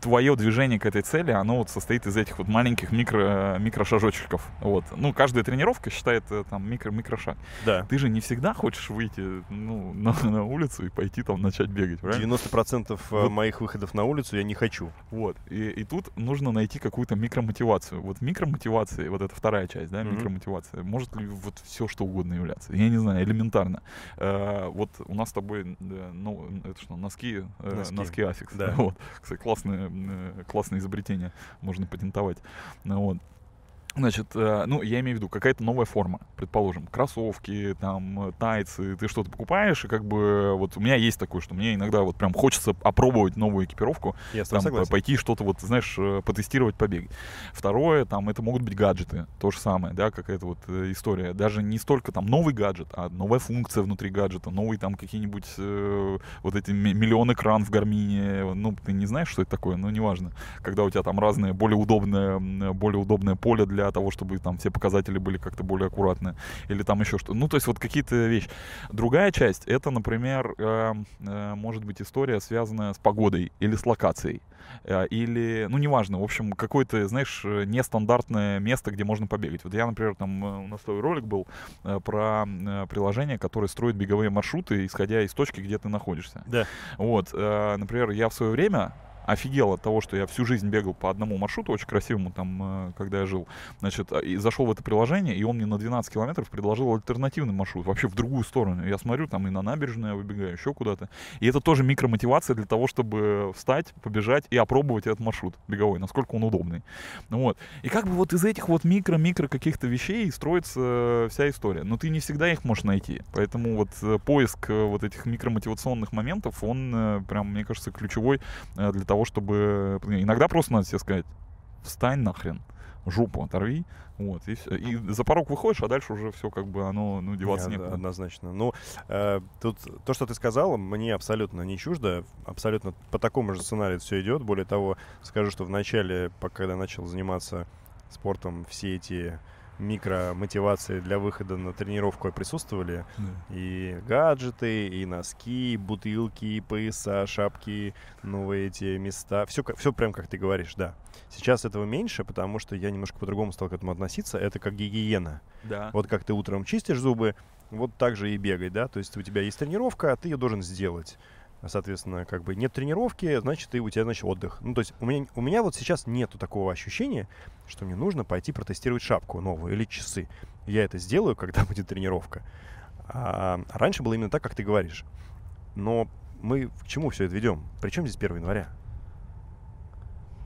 твое движение к этой цели, оно вот состоит из этих вот маленьких микро, микрошажочков. Вот. Ну, каждая тренировка считает э, там микро, микрошаг. Да. Ты же не всегда хочешь выйти ну, на, на улицу и пойти там начать бегать, правильно? 90% Вот. моих выходов на улицу я не хочу. Вот. И, и тут нужно найти какую-то микромотивацию. Вот микромотивация, вот это вторая часть, да, Мгм. микромотивация. Может ли вот все что угодно являться? Я не знаю, элементарно. Э, вот у нас с тобой, ну, это что, носки, э, Носки. носки, Asics. Да. Вот. Кстати, классное, э, классное изобретение, можно патентовать. Вот. Значит, э, ну, я имею в виду, какая-то новая форма, предположим, кроссовки, там, э, тайцы, ты что-то покупаешь, и как бы вот у меня есть такое, что мне иногда вот прям хочется опробовать новую экипировку, Я там, согласен. пойти что-то вот, знаешь, э, потестировать, побегать. Второе, там, это могут быть гаджеты, то же самое, да, какая-то вот э, история. Даже не столько там новый гаджет, а новая функция внутри гаджета, новый там какие-нибудь э, вот эти ми- миллион экран в гармине, ну, ты не знаешь, что это такое, но неважно. Когда у тебя там разные, более удобное, более удобное поле для того, чтобы там все показатели были как-то более аккуратные, или там еще что. Ну, то есть вот какие-то вещи. Другая часть, это, например, э, э, может быть история, связанная с погодой или с локацией. Э, Или, ну, неважно, в общем, какое-то, знаешь, нестандартное место, где можно побегать. Вот я, например, там, э, у нас твой ролик был э, про приложение, которое строит беговые маршруты, исходя из точки, где ты находишься. Да. Вот, например, я в свое время офигел от того, что я всю жизнь бегал по одному маршруту, очень красивому там, э, когда я жил. Значит, э, и зашел в это приложение, и он мне на 12 километров предложил альтернативный маршрут, вообще в другую сторону. Я смотрю, там и на набережную я выбегаю, еще куда-то. И это тоже микромотивация для того, чтобы встать, побежать и опробовать этот маршрут беговой, насколько он удобный. Вот. И как бы вот из этих вот микро-микро каких-то вещей строится вся история. Но ты не всегда их можешь найти. Поэтому вот э, поиск э, вот этих микромотивационных моментов, он прям, мне кажется, ключевой для того, чтобы... Иногда просто надо себе сказать, встань нахрен, жопу оторви, вот, и. И за порог выходишь, а дальше уже все как бы оно, ну, деваться Не, некуда. Однозначно. Ну, э, тут то, что ты сказала, мне абсолютно не чуждо. Абсолютно по такому же сценарию все идет. Более того, скажу, что в начале, пока когда начал заниматься спортом, все эти микромотивации для выхода на тренировку присутствовали. Да. И гаджеты, и носки, и бутылки, и пояса, шапки, новые эти места. Все, все прям как ты говоришь, да. Сейчас этого меньше, потому что я немножко по-другому стал к этому относиться. Это как гигиена. Да. Вот как ты утром чистишь зубы, вот так же и бегай, да? То есть у тебя есть тренировка, а ты ее должен сделать. А, Соответственно, как бы нет тренировки, значит, ты, у тебя, значит, отдых. Ну, то есть у меня, у меня вот сейчас нету такого ощущения, что мне нужно пойти протестировать шапку новую или часы. Я это сделаю, когда будет тренировка. А раньше было именно так, как ты говоришь. Но мы к чему все это ведем? Причем здесь 1 января?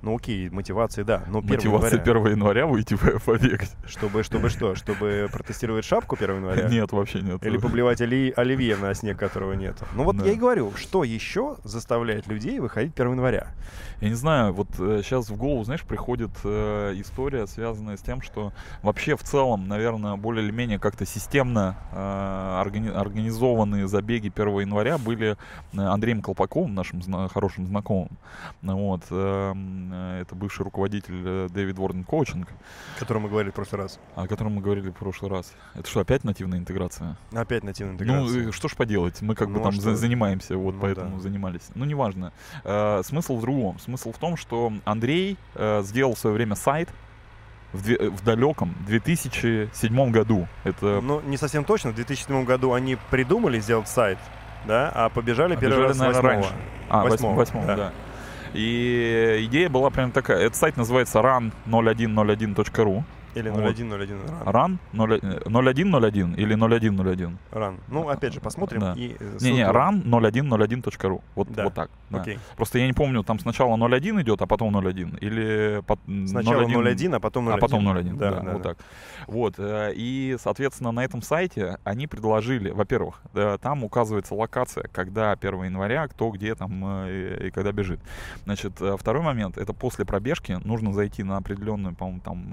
Ну окей, мотивация, да, но 1 Мотивация января. 1 января выйти по- побегать. Чтобы, чтобы что? Чтобы протестировать шапку 1 января? Нет, вообще нет. Или поблевать оли- оливье на снег, которого нет. Ну вот Да. я и говорю, что еще заставляет людей выходить 1 января? Я не знаю, вот сейчас в голову, знаешь, приходит э, история, связанная с тем, что вообще в целом, наверное, более или менее как-то системно э, органи- организованные забеги 1 января были э, Андреем Колпаковым, нашим зна- хорошим знакомым. Вот, э, это бывший руководитель э, Дэвид Ворден Коучинг, О котором мы говорили в прошлый раз. о котором мы говорили в прошлый раз. Это что, опять нативная интеграция? Опять нативная Ну, интеграция. э, что ж поделать, мы как Ну, бы а там что? за- занимаемся, вот Ну, поэтому да. занимались. Ну, неважно. Э, смысл в другом. Смысл в том, что Андрей э, сделал в свое время сайт в, две- э, в далеком 2007 году. Это Ну, не совсем точно. В 2007 году они придумали сделать сайт, да, а побежали первый Побежали, раз наверное, 8 раньше. а, восьмого, восьмого, да. да. И идея была прям такая. Этот сайт называется run0101.ru. Или Вот. 0101 ран. Run 0101 или 0101. Ран. Ну, опять же, посмотрим. Да. И, э, Не-не, run 0101.ru. Вот, Да. вот так. да. Окей. Просто я не помню, там сначала 0.1 идет, а потом 0.1. Или Сначала 0.1, 0.1, а потом 0.1. а потом 0.1. Да, Да, да, вот да. так. Вот. э, И, соответственно, на этом сайте они предложили, во-первых, там указывается локация, когда 1 января, кто где там э, и когда бежит. Значит, э, второй момент, это после пробежки нужно зайти на определенную, по-моему, там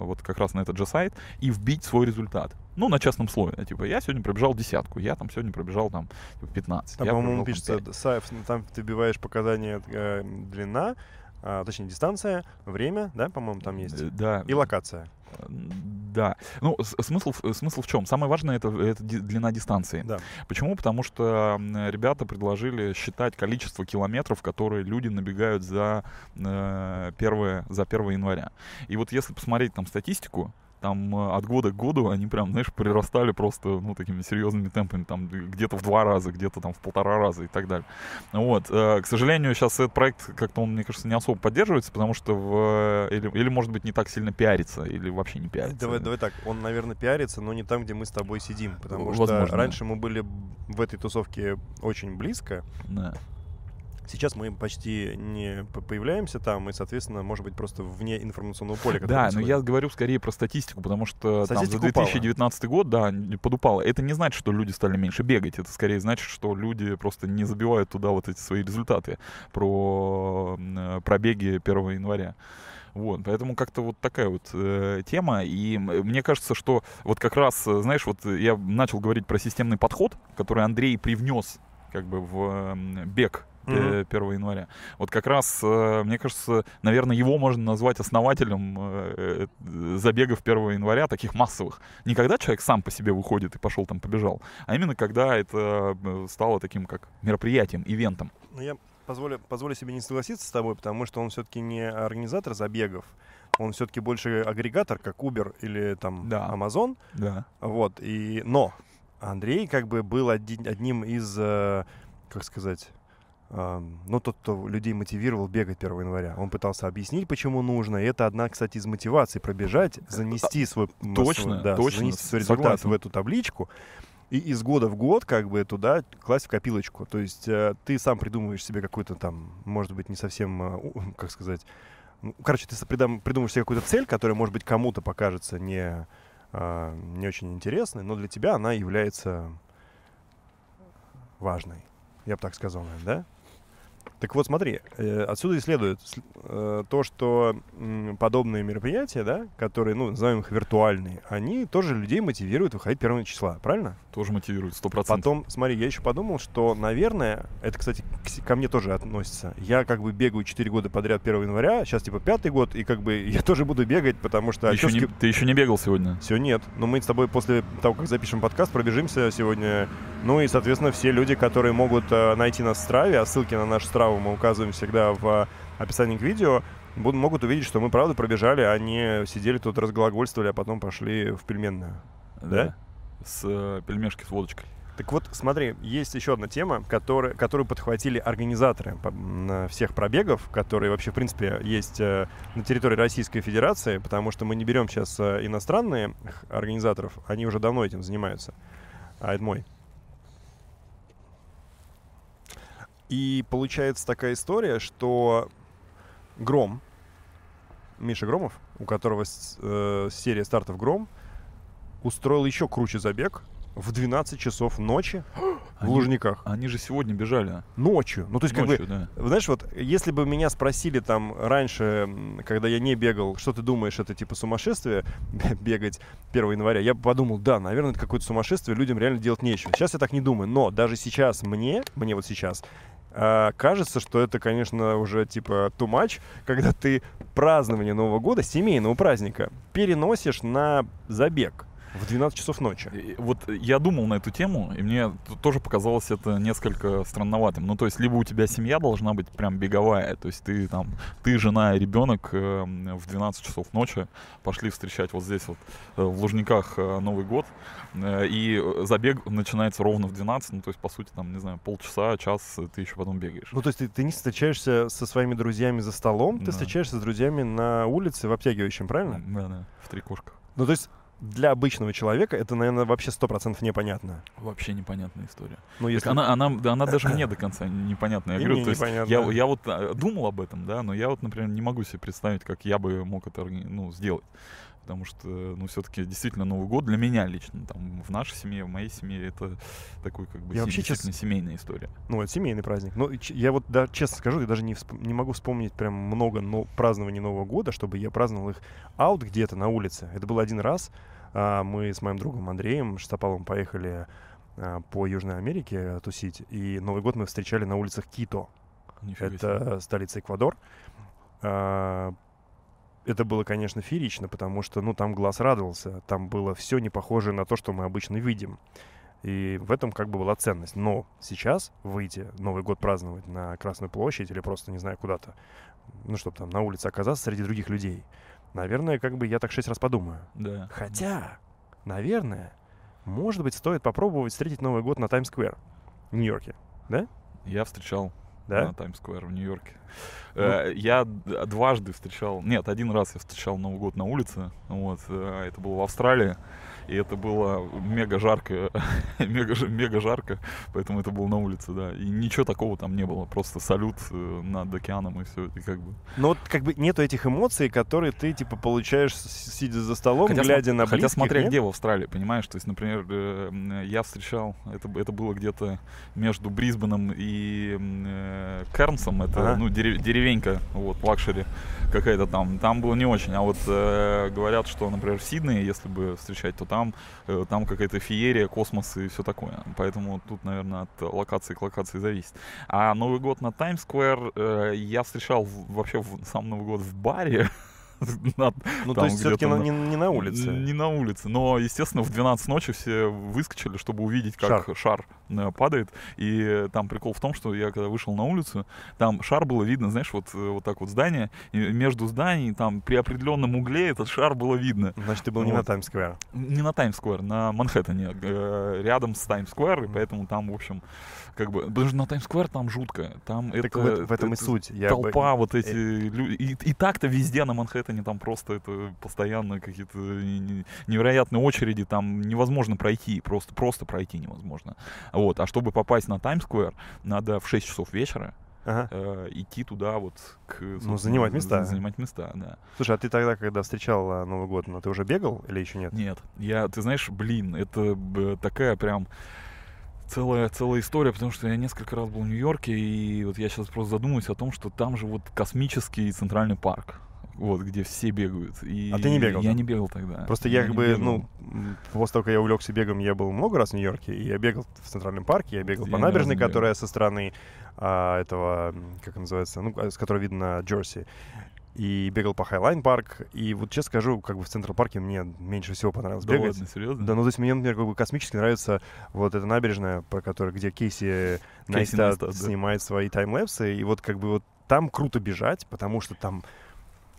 вот как раз на этот же сайт и вбить свой результат. Ну, на частном слове. Типа, я сегодня пробежал десятку, я там сегодня пробежал там типа, 15. Там, я по-моему, там, пишется, сайф, ну, там ты вбиваешь показания э, длина, а, точнее дистанция, время, да, по-моему, там есть, Да. и локация. Да. Ну, смысл, смысл в чем? Самое важное это, это длина дистанции. Да. Почему? Потому что ребята предложили считать количество километров, которые люди набегают за, э, первое, за 1 января. И вот если посмотреть там статистику, там э, от года к году они прям, знаешь, прирастали просто, ну, такими серьезными темпами, там где-то в два раза, где-то там в полтора раза и так далее. Вот. э, К сожалению, сейчас этот проект как-то, он, мне кажется, не особо поддерживается, потому что в... Или, или может быть, не так сильно пиарится, или вообще не пиарится. Давай, давай так, он, наверное, пиарится, но не там, где мы с тобой сидим, потому Возможно. что раньше мы были в этой тусовке очень близко, Да. Сейчас мы почти не появляемся там, и, соответственно, может быть, просто вне информационного поля. Да, но я говорю скорее про статистику, потому что там, за Статистика упала. 2019 год, да, подупало. Это не значит, что люди стали меньше бегать. Это скорее значит, что люди просто не забивают туда вот эти свои результаты про э, пробеги 1 января. Вот, поэтому как-то вот такая вот э, тема. И м- мне кажется, что вот как раз, э, знаешь, вот я начал говорить про системный подход, который Андрей привнес как бы в бег э, 1 января. Вот как раз, э, мне кажется, наверное, его можно назвать основателем э, э, забегов 1 января, таких массовых. Не когда человек сам по себе выходит и пошел там побежал, а именно когда это стало таким как мероприятием, ивентом. Ну, я позволю, позволю себе не согласиться с тобой, потому что он все-таки не организатор забегов, он все-таки больше агрегатор, как Uber или там Да. Amazon. Да. Вот, и... Но Андрей как бы был один- одним из, как сказать, ну, тот, кто людей мотивировал бегать 1 января. Он пытался объяснить, почему нужно. И это одна, кстати, из мотиваций пробежать, занести свой, м, точно, свой- да, точно, занести свой результат согласен. в эту табличку. И из года в год как бы туда класть в копилочку. То есть э, ты сам придумываешь себе какую-то там, может быть, не совсем, э, как сказать, ну, короче, ты придам- придумаешь себе какую-то цель, которая, может быть, кому-то покажется не, а, не очень интересной, но для тебя она является важной. Я бы так сказал, наверное, да? Так вот, смотри, э, отсюда и следует э, то, что подобные мероприятия, да, которые, ну, назовем их виртуальные, они тоже людей мотивируют выходить 1 числа, правильно? Тоже мотивирует, сто Потом, смотри, я еще подумал, что, наверное, это, кстати, ко мне тоже относится. Я как бы бегаю 4 года подряд 1 января, сейчас типа пятый год, и как бы я тоже буду бегать, потому что... Ты еще, не, ты еще не бегал сегодня? все, нет. Но мы с тобой после того, как запишем подкаст, пробежимся сегодня. Ну и, соответственно, все люди, которые могут э, найти нас в Страве, а ссылки на наш Страву мы указываем всегда в э, описании к видео, буд- могут увидеть, что мы правда пробежали, а не сидели тут, разглагольствовали, а потом пошли в пельменную. Да? С э, пельмешки с водочкой. Так вот, смотри, есть еще одна тема, которая, которую подхватили организаторы всех пробегов, которые вообще, в принципе, есть э, на территории Российской Федерации, потому что мы не берем сейчас иностранные организаторов, они уже давно этим занимаются. А это мой. И получается такая история, что Гром, Миша Громов, у которого э, серия стартов Гром, устроил еще круче забег в 12 часов ночи в Они- Лужниках. Они же сегодня бежали. Ночью. Ну, то есть, как бы, Ночью, да. знаешь, вот, если бы меня спросили там раньше, когда я не бегал, что ты думаешь, это типа сумасшествие бегать 1 января, я бы подумал, да, наверное, это какое-то сумасшествие, людям реально делать нечего. Сейчас я так не думаю, но даже сейчас мне, мне вот сейчас, а, кажется, что это, конечно, уже типа too much, когда ты празднование Нового года, семейного праздника, переносишь на забег в 12 часов ночи. И Вот я думал на эту тему, и мне тоже показалось это несколько странноватым. Ну, то есть, либо у тебя семья должна быть прям беговая, то есть ты там, ты, жена и ребенок э, в 12 часов ночи пошли встречать вот здесь вот э, в Лужниках э, Новый год, э, и забег начинается ровно в 12, ну, то есть, по сути, там, не знаю, полчаса, час э, ты еще потом бегаешь. Ну, то есть ты, ты не встречаешься со своими друзьями за столом, ты Да. встречаешься с друзьями на улице в обтягивающем, правильно? Да, да, в три кошка. Ну, то есть для обычного человека это, наверное, вообще сто процентов непонятно. Вообще непонятная история. Ну, Так если... она, она, да, она даже мне до конца непонятна. Я говорю, то есть я, я вот э, думал об этом, да, но я вот, например, не могу себе представить, как я бы мог это ну, сделать. Потому что, ну, все-таки действительно Новый год для меня лично, там, в нашей семье, в моей семье, это такой, как бы, Я вообще, действительно семейная история. Ну, это семейный праздник. Но ч- я вот, да, честно скажу, я даже не, всп- не могу вспомнить прям много но- празднований Нового года, чтобы я праздновал их аут где-то на улице. Это был один раз. А, мы с моим другом Андреем Штопалом поехали а, по Южной Америке а, тусить. И Новый год мы встречали на улицах Кито. Нифига себе. Это столица Эквадор. Это было, конечно, феерично, потому что, ну, там глаз радовался. Там было все не похоже на то, что мы обычно видим. И в этом как бы была ценность. Но сейчас выйти Новый год праздновать на Красную площадь или просто, не знаю, куда-то, ну, чтобы там на улице оказаться среди других людей, наверное, как бы я так шесть раз подумаю. Да. Хотя, наверное, может быть, стоит попробовать встретить Новый год на Таймс-сквер в Нью-Йорке. Я встречал Да? на Таймс-сквер в Нью-Йорке. Ну. Э, Я дважды встречал, нет, один раз я встречал Новый год на улице, вот, э, это было в Австралии, и это было мега жарко, мега, мега жарко, поэтому это было на улице, да, и ничего такого там не было, просто салют э, над океаном и все, и как бы. Но вот как бы нету этих эмоций, которые ты, типа, получаешь, сидя за столом, Хотя, глядя смо- на хотя близких, смотря нет? где в Австралии, понимаешь, то есть, например, э, я встречал, это, это было где-то между Брисбеном и э, Кернсом, это, Ага. ну, дере- деревенька, вот, luxury какая-то там, там было не очень, а вот э, говорят, что, например, в Сиднее, если бы встречать, то там, э, там какая-то феерия, космос и все такое, поэтому тут, наверное, от локации к локации зависит. А Новый год на Таймс-сквер э, я встречал вообще в, сам Новый год в баре, Ну, то есть все-таки не, не на улице. не на улице. Но, естественно, в 12 ночи все выскочили, чтобы увидеть, как шар, э, падает. И там прикол в том, что я когда вышел на улицу, там шар было видно, знаешь, вот, э, вот так вот здание. И между зданий, там при определенном угле этот шар было видно. Значит, ты был не на. Таймс-сквер. Не на Таймс-сквер, на Манхэттене, э, рядом с Таймс-сквер, и поэтому там, в общем, как бы... Потому что на Таймс-сквер там жутко. Там Так это, в, в этом и это суть. Я бы- толпа, вот эти люди. И, и так-то везде на Манхэттене там просто это постоянно какие-то не- невероятные очереди, там невозможно пройти, просто, просто пройти невозможно. Вот. А чтобы попасть на Таймс-сквер, надо в 6 часов вечера Ага. э, идти туда вот к... Ну, занимать места. Занимать места, да. Слушай, а ты тогда, когда встречал а, Новый год, ну, ты уже бегал или еще нет? Нет, я, ты знаешь, блин, это такая прям целая, целая история, потому что я несколько раз был в Нью-Йорке, и вот я сейчас просто задумываюсь о том, что там же вот космический центральный парк, вот, где все бегают. И А ты не бегал Я там? не бегал тогда. Просто я не как бы, бегал. ну, после того, как я увлекся бегом, я был много раз в Нью-Йорке, и я бегал в Центральном парке, я бегал Я по набережной, бегал. которая со стороны а, этого, как называется, ну, а, с которой видно Джерси, и бегал по High Line Park, и вот честно скажу, как бы в Central парке мне меньше всего понравилось Да бегать. ладно, серьезно? Да, ну то есть мне, например, как бы космически нравится вот эта набережная, про которую, где Кейси Найстат Найстат, да. снимает свои таймлэпсы, и вот как бы вот там круто бежать, потому что там,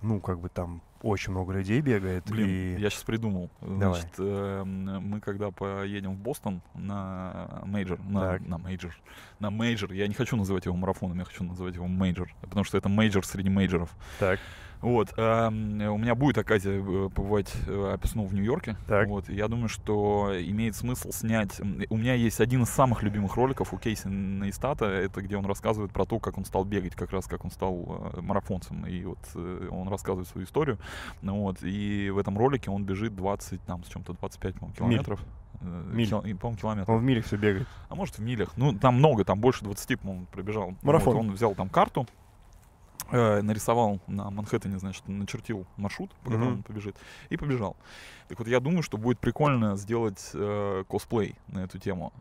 ну, как бы там очень много людей бегает, Блин, и... я сейчас придумал. Давай. Значит, эм, мы когда поедем в Бостон на major, на, Так. на major, на major, я не хочу называть его марафоном, я хочу называть его major, потому что это major среди major ов. Так, Вот, эм, у меня будет оказия э, побывать э, в Нью-Йорке. Так. Вот, я думаю, что имеет смысл снять. У меня есть один из самых любимых роликов у Кейси Нейстата, это где он рассказывает про то, как он стал бегать, как раз как он стал э, марафонцем. И вот э, он рассказывает свою историю. Ну Вот, и в этом ролике он бежит 20, там, с чем-то 25, по-моему, Миль. километров. Э, Миль. кил- по-моему, километров. он в мире все бегает. А может в милях. Ну, там много, там больше 20, по-моему, пробежал. Марафон. Вот он взял там карту, э, нарисовал на Манхэттене, значит, начертил маршрут, по которому Мгм. он побежит, и побежал. Так вот, я думаю, что будет прикольно сделать э, косплей на эту тему.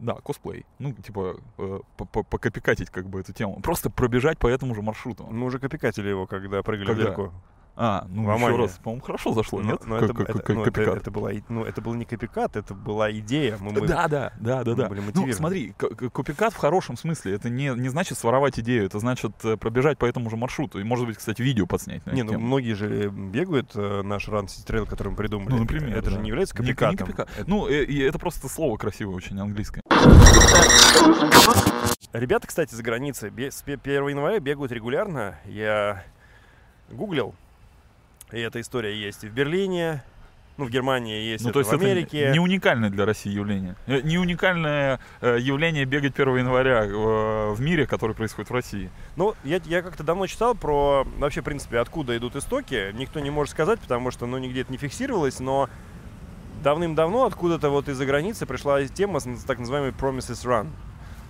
Да, косплей. Ну, типа, э, по- по- покопикатить как бы эту тему. Просто пробежать по этому же маршруту. Мы уже копикатили его, когда прыгали Когда? в дырку. А, ну, в еще раз, по-моему, хорошо зашло, Но- нет? но Как- это, как- это- ну, это- это была, и- ну, это был не копикат, это была идея. Мы, мы- Да, да, да, да, да. Ну, смотри, копикат в хорошем смысле. Это не, не значит своровать идею, это значит э, пробежать по этому же маршруту. И, может быть, кстати, видео подснять на Не, ну тему. многие же бегают э, наш Run City Trail, который мы придумали. Ну, например, Это же да. не является Не- не копикатом. копикат. Это- Ну, э, и это просто слово красивое очень, английское. Ребята, кстати, за границей с пе- 1 января бегают регулярно. Я гуглил, и эта история есть и в Берлине, Ну, в Германии есть Ну, это то есть в это Америке. не уникальное для России явление. Э, Не уникальное э, явление бегать 1 января э, в мире, которое происходит в России. Ну, я, я как-то давно читал про вообще, в принципе, откуда идут истоки. Никто не может сказать, потому что, ну, нигде это не фиксировалось, но давным-давно откуда-то вот из-за границы пришла тема с так называемый Promises Run.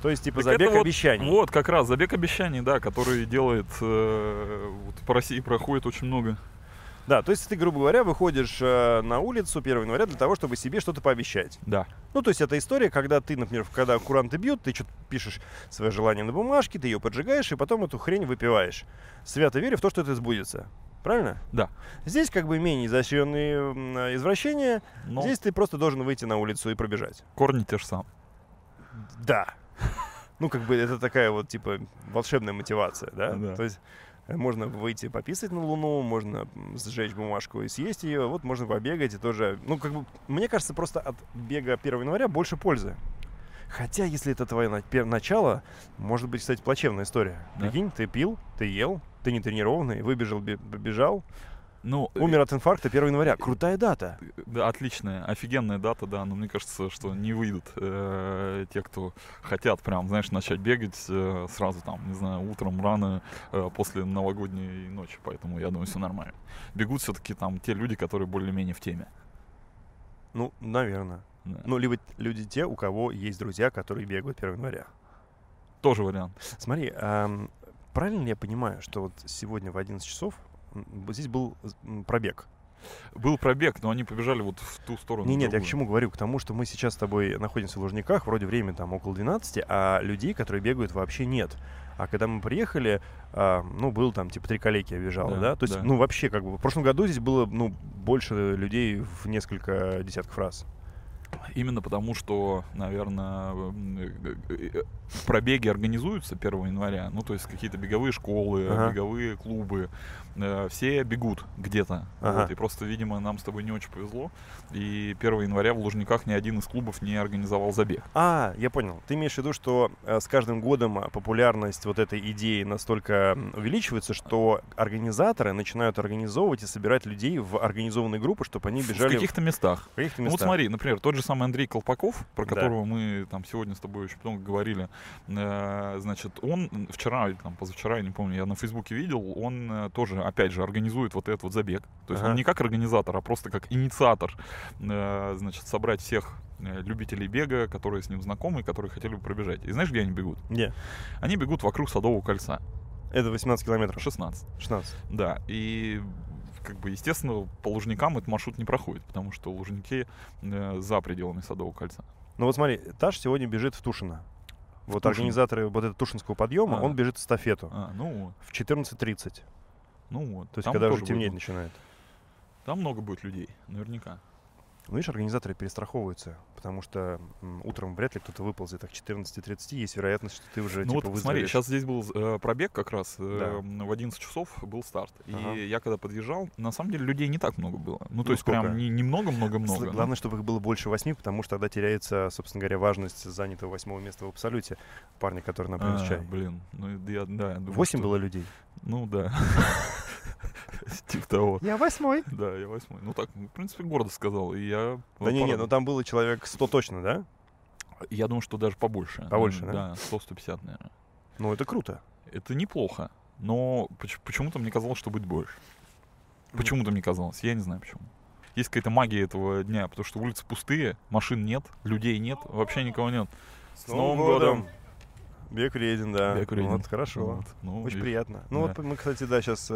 То есть, типа, Так забег это вот- обещаний. Вот, как раз, забег обещаний, да, который делает, э, вот по России проходит очень много. Да, то есть ты, грубо говоря, выходишь э, на улицу 1 января для того, чтобы себе что-то пообещать. Да. Ну, то есть это история, когда ты, например, когда куранты бьют, ты что-то пишешь свое желание на бумажке, ты ее поджигаешь, и потом эту хрень выпиваешь. Свято веря в то, что это сбудется. Правильно? Да. Здесь как бы менее изощренные извращения. Но Здесь ты просто должен выйти на улицу и пробежать. корни те же самые. Да. Ну, как бы это такая вот, типа, волшебная мотивация, да? Да. То есть можно выйти пописать на Луну, можно сжечь бумажку и съесть ее, вот можно побегать и тоже... Ну, как бы, мне кажется, просто от бега 1 января больше пользы. Хотя, если это твое начало, может быть, кстати, плачевная история. Да. Прикинь, ты пил, ты ел, ты не тренированный, выбежал, бе- побежал, Ну, э, умер от инфаркта 1 января. Крутая дата. Да, отличная, офигенная дата, да, но мне кажется, что не выйдут э, те, кто хотят прям, знаешь, начать бегать э, сразу там, не знаю, утром рано э, после новогодней ночи, поэтому я думаю, все нормально. Бегут все-таки там те люди, которые более-менее в теме. Ну, наверное. Да. Ну, либо люди те, у кого есть друзья, которые бегают 1 января. Тоже вариант. Смотри, ам, правильно ли я понимаю, что вот сегодня в 11 часов здесь был пробег? Был пробег, но они побежали вот в ту сторону. Не, нет, я к чему говорю? К тому, что мы сейчас с тобой находимся в Лужниках, вроде время там около 12, а людей, которые бегают, вообще нет. А когда мы приехали, а, ну, был там типа три коллеги обижало, да, Да, То есть, да. ну, вообще, как бы, в прошлом году здесь было, ну, больше людей в несколько десятков раз. Именно потому, что, наверное, пробеги организуются 1 января, ну, то есть какие-то беговые школы, Ага. беговые клубы, э, все бегут где-то. Ага. Вот, и просто, видимо, нам с тобой не очень повезло, и 1 января в Лужниках ни один из клубов не организовал забег. А, я понял. Ты имеешь в виду, что э, с каждым годом а, популярность вот этой идеи настолько увеличивается, что организаторы начинают организовывать и собирать людей в организованные группы, чтобы они В бежали каких-то местах. в каких-то Ну вот местах. смотри, например, тот же самый Андрей Колпаков, про Да. которого мы там сегодня с тобой очень много говорили, э, значит, он вчера там позавчера, я не помню, я на Фейсбуке видел, он э, тоже, опять же, организует вот этот вот забег. То есть Ага. он не как организатор, а просто как инициатор, э, значит, собрать всех любителей бега, которые с ним знакомы, которые хотели бы пробежать. И знаешь, где они бегут? Где? Они бегут вокруг Садового кольца. Это 18 километров. 16. 16. Да, и как бы, естественно, по Лужникам этот маршрут не проходит, потому что Лужники э, за пределами Садового кольца. Ну вот смотри, Таш сегодня бежит в Тушино. Вот Тушино? организаторы вот этого Тушинского подъема, А. он бежит эстафету А, ну, в 14.30. ну вот. То есть, когда уже темнеть будет- начинает. Там много будет людей, наверняка. Ну, видишь, организаторы перестраховываются, потому что утром вряд ли кто-то выползет, а к 14.30 есть вероятность, что ты уже ну типа вот смотри, выздоровеешь. сейчас здесь был э, пробег как раз, э, в 11 часов был старт. Ага. И я когда подъезжал, на самом деле людей не так много было. Ну, то Ну, есть прям сколько? не, немного-много-много. Сл- Главное, чтобы их было больше восьми, потому что тогда теряется, собственно говоря, важность занятого восьмого места в абсолюте парня, который на принес чай. блин, ну я, да, я думаю, Восемь что- было людей. Ну да. Типа того. Я восьмой. Да, я восьмой. Ну так, в принципе, гордо сказал. И я... Да не, не, ну там было человек 100 точно, да? Я думаю, что даже побольше. Побольше, да? Да, 100-150, наверное. Ну, это круто. Это неплохо, но поч- почему-то мне казалось, что будет больше. Почему-то мне казалось, я не знаю почему. Есть какая-то магия этого дня, потому что улицы пустые, машин нет, людей нет, вообще никого нет. С Новым годом! Бег вреден, да. Бег вреден. Вот, хорошо. Вот, ну, Очень видишь. приятно. Ну Да. вот мы, кстати, да, сейчас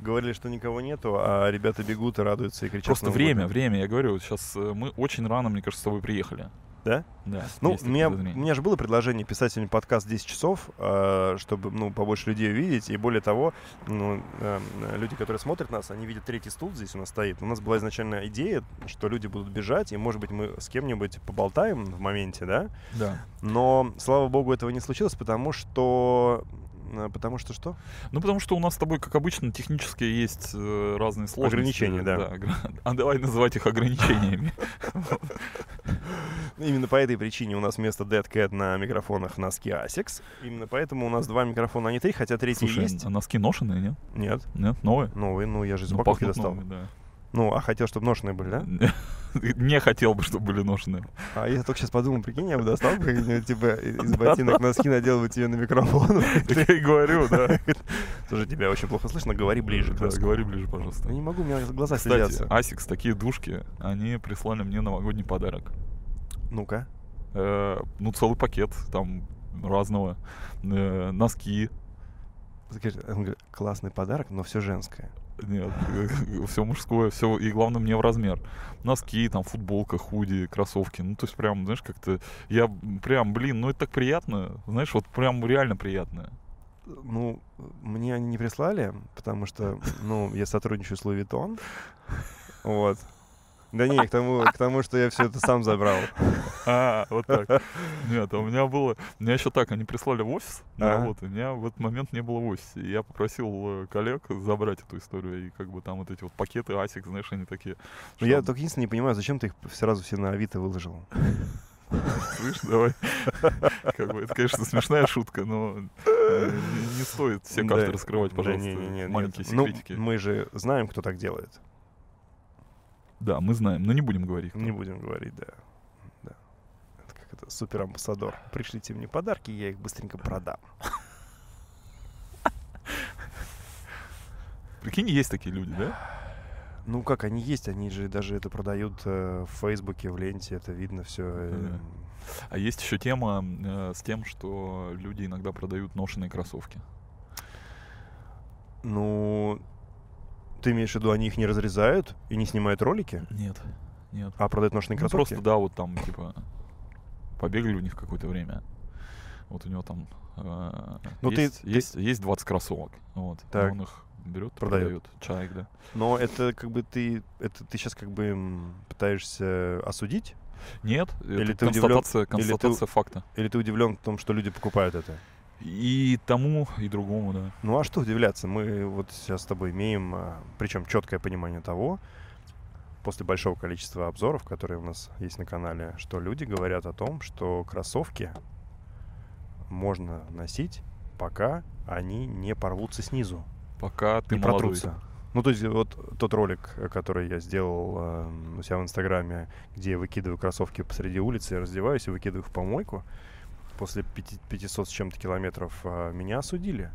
говорили, что никого нету, а ребята бегут и радуются и кричат. Просто «С Новым время, годом». время, я говорю, сейчас мы очень рано, мне кажется, с тобой приехали. Да? Да. Ну, у меня, у меня же было предложение писать сегодня подкаст 10 часов, э, чтобы ну, побольше людей увидеть. И более того, ну, э, люди, которые смотрят нас, они видят третий стул здесь у нас стоит. У нас была изначально идея, что люди будут бежать, и, может быть, мы с кем-нибудь поболтаем в моменте, да? Да. Но, слава богу, этого не случилось, потому что... э, Потому что что? Ну, потому что у нас с тобой, как обычно, технически есть э, разные сложности. Ограничения, да. огр- А давай называть их ограничениями. Именно по этой причине у нас вместо Dead Cat на микрофонах носки Asics. Именно поэтому у нас два микрофона, а не три, хотя третий Слушай, есть. а носки ношеные, нет? Нет, Нет, новые? новые, ну я же из Ну, упаковки достал. новыми, да. Ну, а хотел, чтобы ношеные были, да? Не хотел бы, чтобы были ношеные. А я только сейчас подумал, прикинь, я бы достал бы как-нибудь, типа, из ботинок носки надел бы тебе на микрофон. Я и говорю, да. Слушай, тебя очень плохо слышно, говори ближе. Да, говори ближе, пожалуйста. Я не могу, у меня глаза Кстати, слезятся. ASICS, такие душки, они прислали мне новогодний подарок. Ну-ка. Э, ну, целый пакет там разного. Э, носки. Он говорит, классный подарок, но все женское. Нет, все мужское, все, и главное мне в размер. Носки, там, футболка, худи, кроссовки. Ну, то есть прям, знаешь, как-то... Я прям, блин, ну это так приятно. Знаешь, вот прям реально приятно. Ну, мне они не прислали, потому что, ну, я сотрудничаю с Louis Vuitton. Вот. Да не, к тому, к тому, что я все это сам забрал. А, вот так. Нет, а у меня было... Меня еще так, они прислали в офис на работу. У меня в этот момент не было в офисе. И я попросил э, коллег забрать эту историю. И как бы там вот эти вот пакеты Асик, знаешь, они такие... Я что, только единственное не понимаю, зачем ты их сразу все на Авито выложил. Слышь, давай. Как бы это, конечно, смешная шутка, но э, не стоит все карты раскрывать, пожалуйста. Маленькие Ну, секретики. мы же знаем, кто так делает. Да, мы знаем, но не будем говорить. Не будем говорить, да. да. Это как это, суперамбассадор. Пришлите мне подарки, я их быстренько продам. Прикинь, есть такие люди, да? Ну как, они есть, они же даже это продают э, в Фейсбуке, в ленте, это видно все. Да. А есть еще тема э, с тем, что люди иногда продают ношеные кроссовки. Ну, ты имеешь в виду, они их не разрезают и не снимают ролики, Нет, нет. а продают ношеные Ну, кроссовки? просто, да, вот там, типа, побегали у них какое-то время. Вот у него там э, Ну, ты- есть, ты- есть, есть 20 кроссовок. Вот. Так. Он их берет, Продаёт. продает. Человек, да. Но это как бы ты, это ты сейчас как бы пытаешься осудить? Нет, Или это ты удивлен- констатация, или ты- констатация факта. Или ты удивлен в том, что люди покупают это? И тому, и другому, да. Ну а что удивляться? Мы вот сейчас с тобой имеем, причем четкое понимание того, после большого количества обзоров, которые у нас есть на канале, что люди говорят о том, что кроссовки можно носить, пока они не порвутся снизу, Пока ты не молодой. протрутся. Ну, то есть вот тот ролик, который я сделал э, у себя в Инстаграме, где я выкидываю кроссовки посреди улицы, я раздеваюсь и выкидываю их в помойку, после пяти- 500 с чем-то километров э, меня осудили.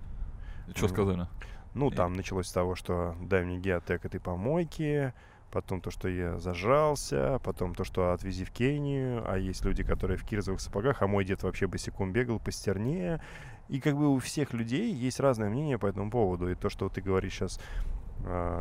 Что сказали? Ну, И- там началось с того, что дай мне геотек этой помойки, потом то, что я зажрался, потом то, что отвези в Кению, а есть люди, которые в кирзовых сапогах, а мой дед вообще босиком бегал по стерне. И как бы у всех людей есть разное мнение по этому поводу. И то, что ты говоришь сейчас,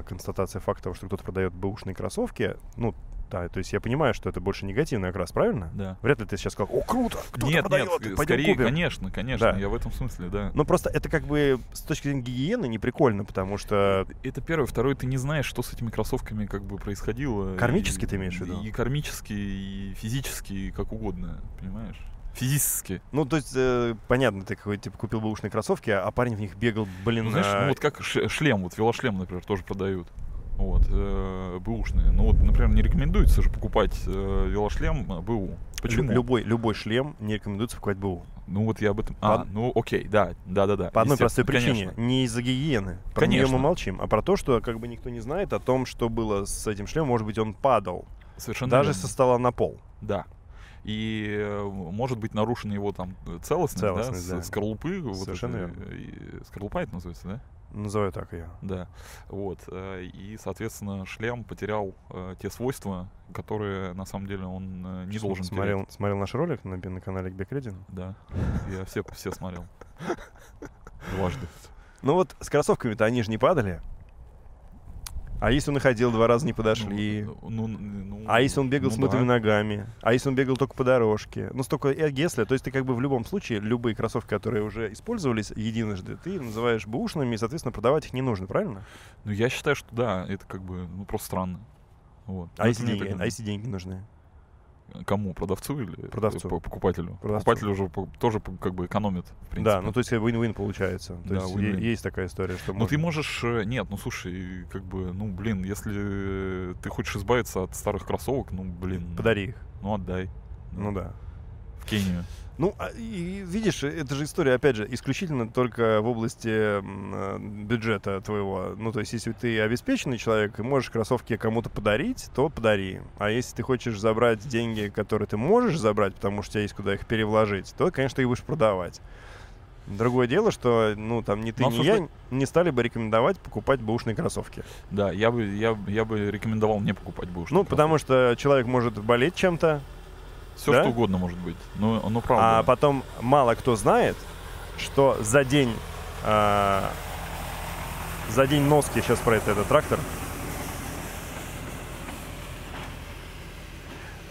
констатация факта, того, что кто-то продает бэушные кроссовки, ну, да, то есть я понимаю, что это больше негативный окрас, правильно? Да. Вряд ли ты сейчас сказал, о, круто, кто-то Нет, продает, нет, пойдем скорее, купим». конечно, конечно, Да. я в этом смысле, да. Ну, просто это как бы с точки зрения гигиены не прикольно, потому что Это первое. Второе, ты не знаешь, что с этими кроссовками как бы происходило. Кармически И- ты имеешь в виду? И кармически, и физически, и как угодно, понимаешь? Физически. Ну, то есть, э, понятно, ты какой типа купил бэушные кроссовки, а парень в них бегал, блин, Ну, знаешь, а, ну вот как шлем, вот велошлем, например, тоже продают. Вот, э, бэушные. Ну вот, например, не рекомендуется же покупать э, велошлем э, БУ. лю- Почему? любой, любой шлем не рекомендуется покупать БУ. Ну вот я об этом... По А, ну окей, да, да, да, да. По одной простой причине. конечно. Не из-за гигиены. Про нее Конечно. мы молчим. А про то, что как бы никто не знает о том, что было с этим шлемом. Может быть, он падал. Совершенно даже верно. со стола на пол. Да. И э, может быть нарушена его там целостность, Целостность, да, да. скорлупы. вот Совершенно это, верно. и- скорлупа это называется, да? Называю так ее. Да. Вот. э, И, соответственно, шлем потерял э, те свойства, которые на самом деле он э, не должен смотрел, смотрел наш ролик на, на канале Бекредин. терять. Да. Я все, все смотрел. Дважды. Ну вот с кроссовками-то они же не падали. А если он их одел, два раза не подошли. Ну, ну, ну, А если он бегал ну с мытыми да. ногами? А если он бегал только по дорожке? Ну, столько если. То есть ты как бы в любом случае любые кроссовки, которые уже использовались единожды, ты называешь бэушными, и, соответственно, продавать их не нужно, правильно? Ну, я считаю, что да, это как бы, ну, просто странно. Вот. А если, деньги, а если деньги нужны? Кому? Продавцу или Продавцу. по- покупателю? Продавцу. Покупатель уже тоже как бы экономит, в принципе. Да, ну то есть win-win получается. То Да, есть win-win. есть такая история, что Ну ты можно- можешь... э, Нет, ну слушай, как бы, ну блин, если ты хочешь избавиться от старых кроссовок, ну блин... Подари их. Ну отдай. Ну да. в Кению. Ну, а, и, видишь, это же история, опять же, исключительно только в области э, бюджета твоего. Ну, то есть, если ты обеспеченный человек и можешь кроссовки кому-то подарить, то подари. А если ты хочешь забрать деньги, которые ты можешь забрать, потому что у тебя есть куда их перевложить, то, конечно, ты их будешь продавать. Другое дело, что, ну, там ни ты, Ну, а ни слушай- я не стали бы рекомендовать покупать бэушные кроссовки. Да, я бы, я, я бы рекомендовал не покупать бэушные Ну, потому что человек может болеть чем-то, Все да? что угодно может быть. Ну, ну а правда. потом мало кто знает, что за день а, за день носки сейчас про это этот трактор.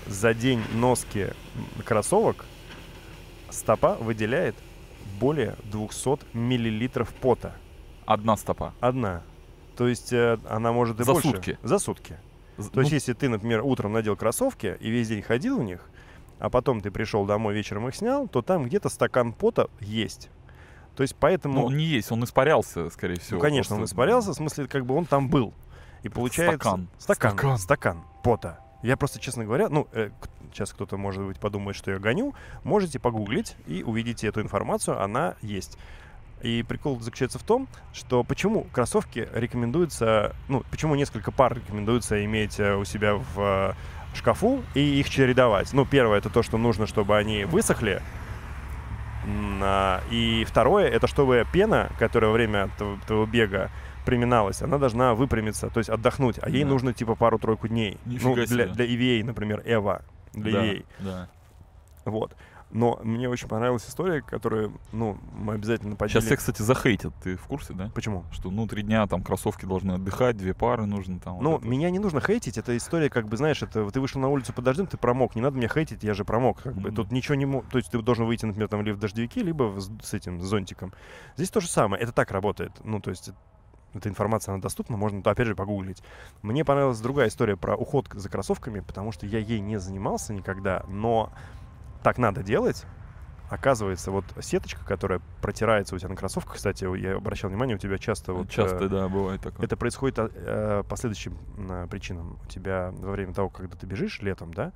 За день носки кроссовок стопа выделяет более 200 миллилитров пота. Одна стопа. Одна. То есть э, она может и За больше. сутки. За сутки. То есть, ну, если ты, например, утром надел кроссовки и весь день ходил в них, а потом ты пришел домой вечером их снял, то там где-то стакан пота есть. То есть, поэтому, ну, он не есть, он испарялся, скорее всего. ну, конечно, он просто. испарялся, в смысле, как бы он там был. И получается... Стакан. Стакан. Стакан. Стакан пота. Я просто, честно говоря, ну, э, сейчас кто-то, может быть, подумает, что я гоню. Можете погуглить и увидите эту информацию, она есть. И прикол заключается в том, что почему кроссовки рекомендуется, ну, почему несколько пар рекомендуется иметь э, у себя в шкафу и их чередовать. Ну, первое, это то, что нужно, чтобы они высохли. А, И второе, это чтобы пена, которая во время тв- твоего бега приминалась, она должна выпрямиться, то есть отдохнуть. А ей Да. нужно типа пару-тройку дней. Нифига ну, для, себе. для EVA, например, Эва. Для да, EVA. да. Вот. Но мне очень понравилась история, которую, ну, мы обязательно поделим. Сейчас все, кстати, захейтят. Ты в курсе, да? Почему? Что, ну, три дня там кроссовки должны отдыхать, две пары нужно там. вот Ну, это. меня не нужно хейтить, это история, как бы, знаешь, это ты вышел на улицу под дождем, ты промок, не надо меня хейтить, я же промок, как бы. Мгм. Тут ничего не... То есть ты должен выйти, например, там, либо в дождевике, либо с с этим с зонтиком. Здесь то же самое, это так работает. Ну, то есть эта информация, она доступна, можно, опять же, погуглить. Мне понравилась другая история про уход за кроссовками, потому что я ей не занимался никогда, но так надо делать. Оказывается, вот сеточка, которая протирается у тебя на кроссовках, кстати, я обращал внимание, у тебя часто вот... Часто, э, да, бывает такое. это происходит а, э, по следующим э, причинам. У тебя во время того, когда ты бежишь летом, да,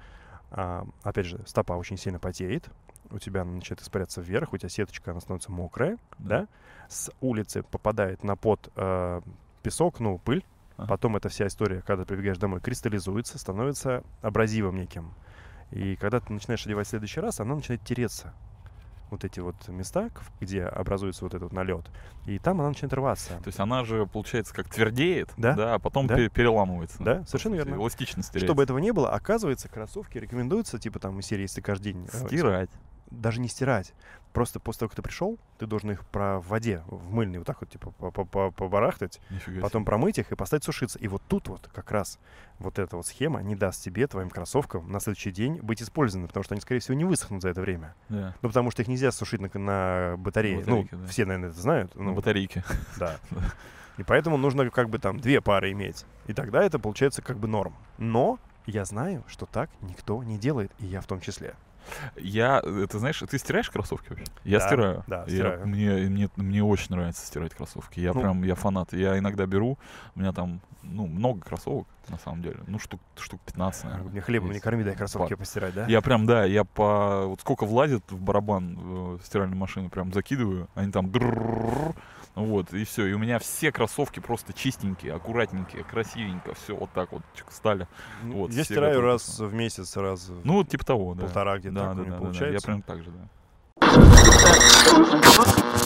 а, опять же, стопа очень сильно потеет, у тебя она начинает испаряться вверх, у тебя сеточка, она становится мокрая, Да. да, с улицы попадает на под э, песок, ну, пыль, Ага. потом эта вся история, когда ты прибегаешь домой, кристаллизуется, становится абразивом неким. И когда ты начинаешь одевать в следующий раз, она начинает тереться. Вот эти вот места, где образуется вот этот налет. И там она начинает рваться. То есть она же, получается, как твердеет, Да, а потом да. пере- переламывается. Да, совершенно верно. Эластичность теряется. Чтобы этого не было, оказывается, кроссовки рекомендуется, типа там из серии, если каждый день... э, Стирать. Даже не стирать. Просто после того, как ты пришел, ты должен их про в воде, в мыльной, вот так вот, типа, по- по- по- побарахтать, Нифига потом себе. промыть их и поставить сушиться. И вот тут вот как раз вот эта вот схема не даст тебе, твоим кроссовкам, на следующий день быть использованы, потому что они, скорее всего, не высохнут за это время. Да. Ну, потому что их нельзя сушить на, на батарее. батарейке, ну, да. все, наверное, это знают. На Ну, батарейке. да. И поэтому нужно как бы там две пары иметь. И тогда это получается как бы норм. Но я знаю, что так никто не делает, и я в том числе. Я, э, ты знаешь, ты стираешь кроссовки вообще? Я Да, стираю. да, Я- стираю. мне, мне, мне очень нравится стирать кроссовки. Я Ну. прям, я фанат. Я иногда беру, у меня там, ну, много кроссовок, на самом деле. Ну, штук, штук 15, наверное. Мне хлебом не корми, дай кроссовки Па- постирать, да? Я прям, да, я по... Вот сколько влазит в барабан э, стиральной машины, прям закидываю, они там... Вот, и все. И у меня все кроссовки просто чистенькие, аккуратненькие, красивенько, все вот так вот стали. Вот, я стираю готовы раз в месяц, раз в Ну, типа того, да. полтора где-то Да, так да, у меня да, да, да. Я получается. прям так же, да.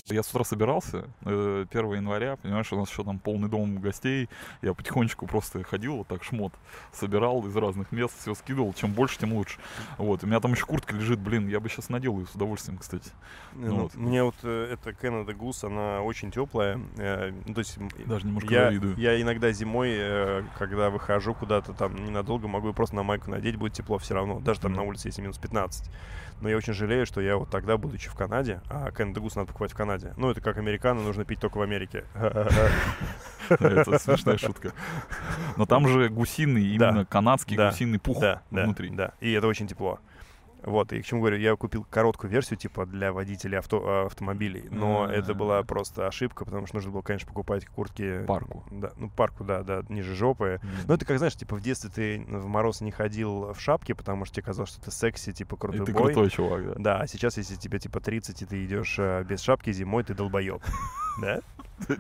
Я с утра собирался, э, 1 января, понимаешь, у нас еще там полный дом гостей. Я потихонечку просто ходил, вот так шмот собирал из разных мест, все скидывал. Чем больше, тем лучше. Вот, у меня там еще куртка лежит, блин, я бы сейчас надел ее с удовольствием, кстати. Ну, вот. Мне вот э, эта Canada Goose, она очень теплая. э, ну, то есть Даже немножко я, завидую. я иногда зимой, э, когда выхожу куда-то там ненадолго, могу просто на майку надеть, будет тепло все равно. Даже там Мгм. на улице, если минус 15. Но я очень жалею, что я вот тогда, будучи в Канаде, а Canada Goose надо покупать в Канаде. Ну, это как американо, нужно пить только в Америке. Это смешная шутка. Но там же гусиный, именно канадский гусиный пух внутри. да. И это очень тепло. Вот, и к чему говорю, я купил короткую версию, типа, для водителей авто, автомобилей, но А. это была просто ошибка, потому что нужно было, конечно, покупать куртки... Парку. Да, ну, парку, да, да, ниже жопы. Ну, это как, знаешь, типа, в детстве ты в мороз не ходил в шапке, потому что тебе казалось, что ты секси, типа, И крутой ты бой. крутой чувак, да. Да, а сейчас, если тебе, типа, 30, и ты идешь э, без шапки зимой, ты долбоеб. Да?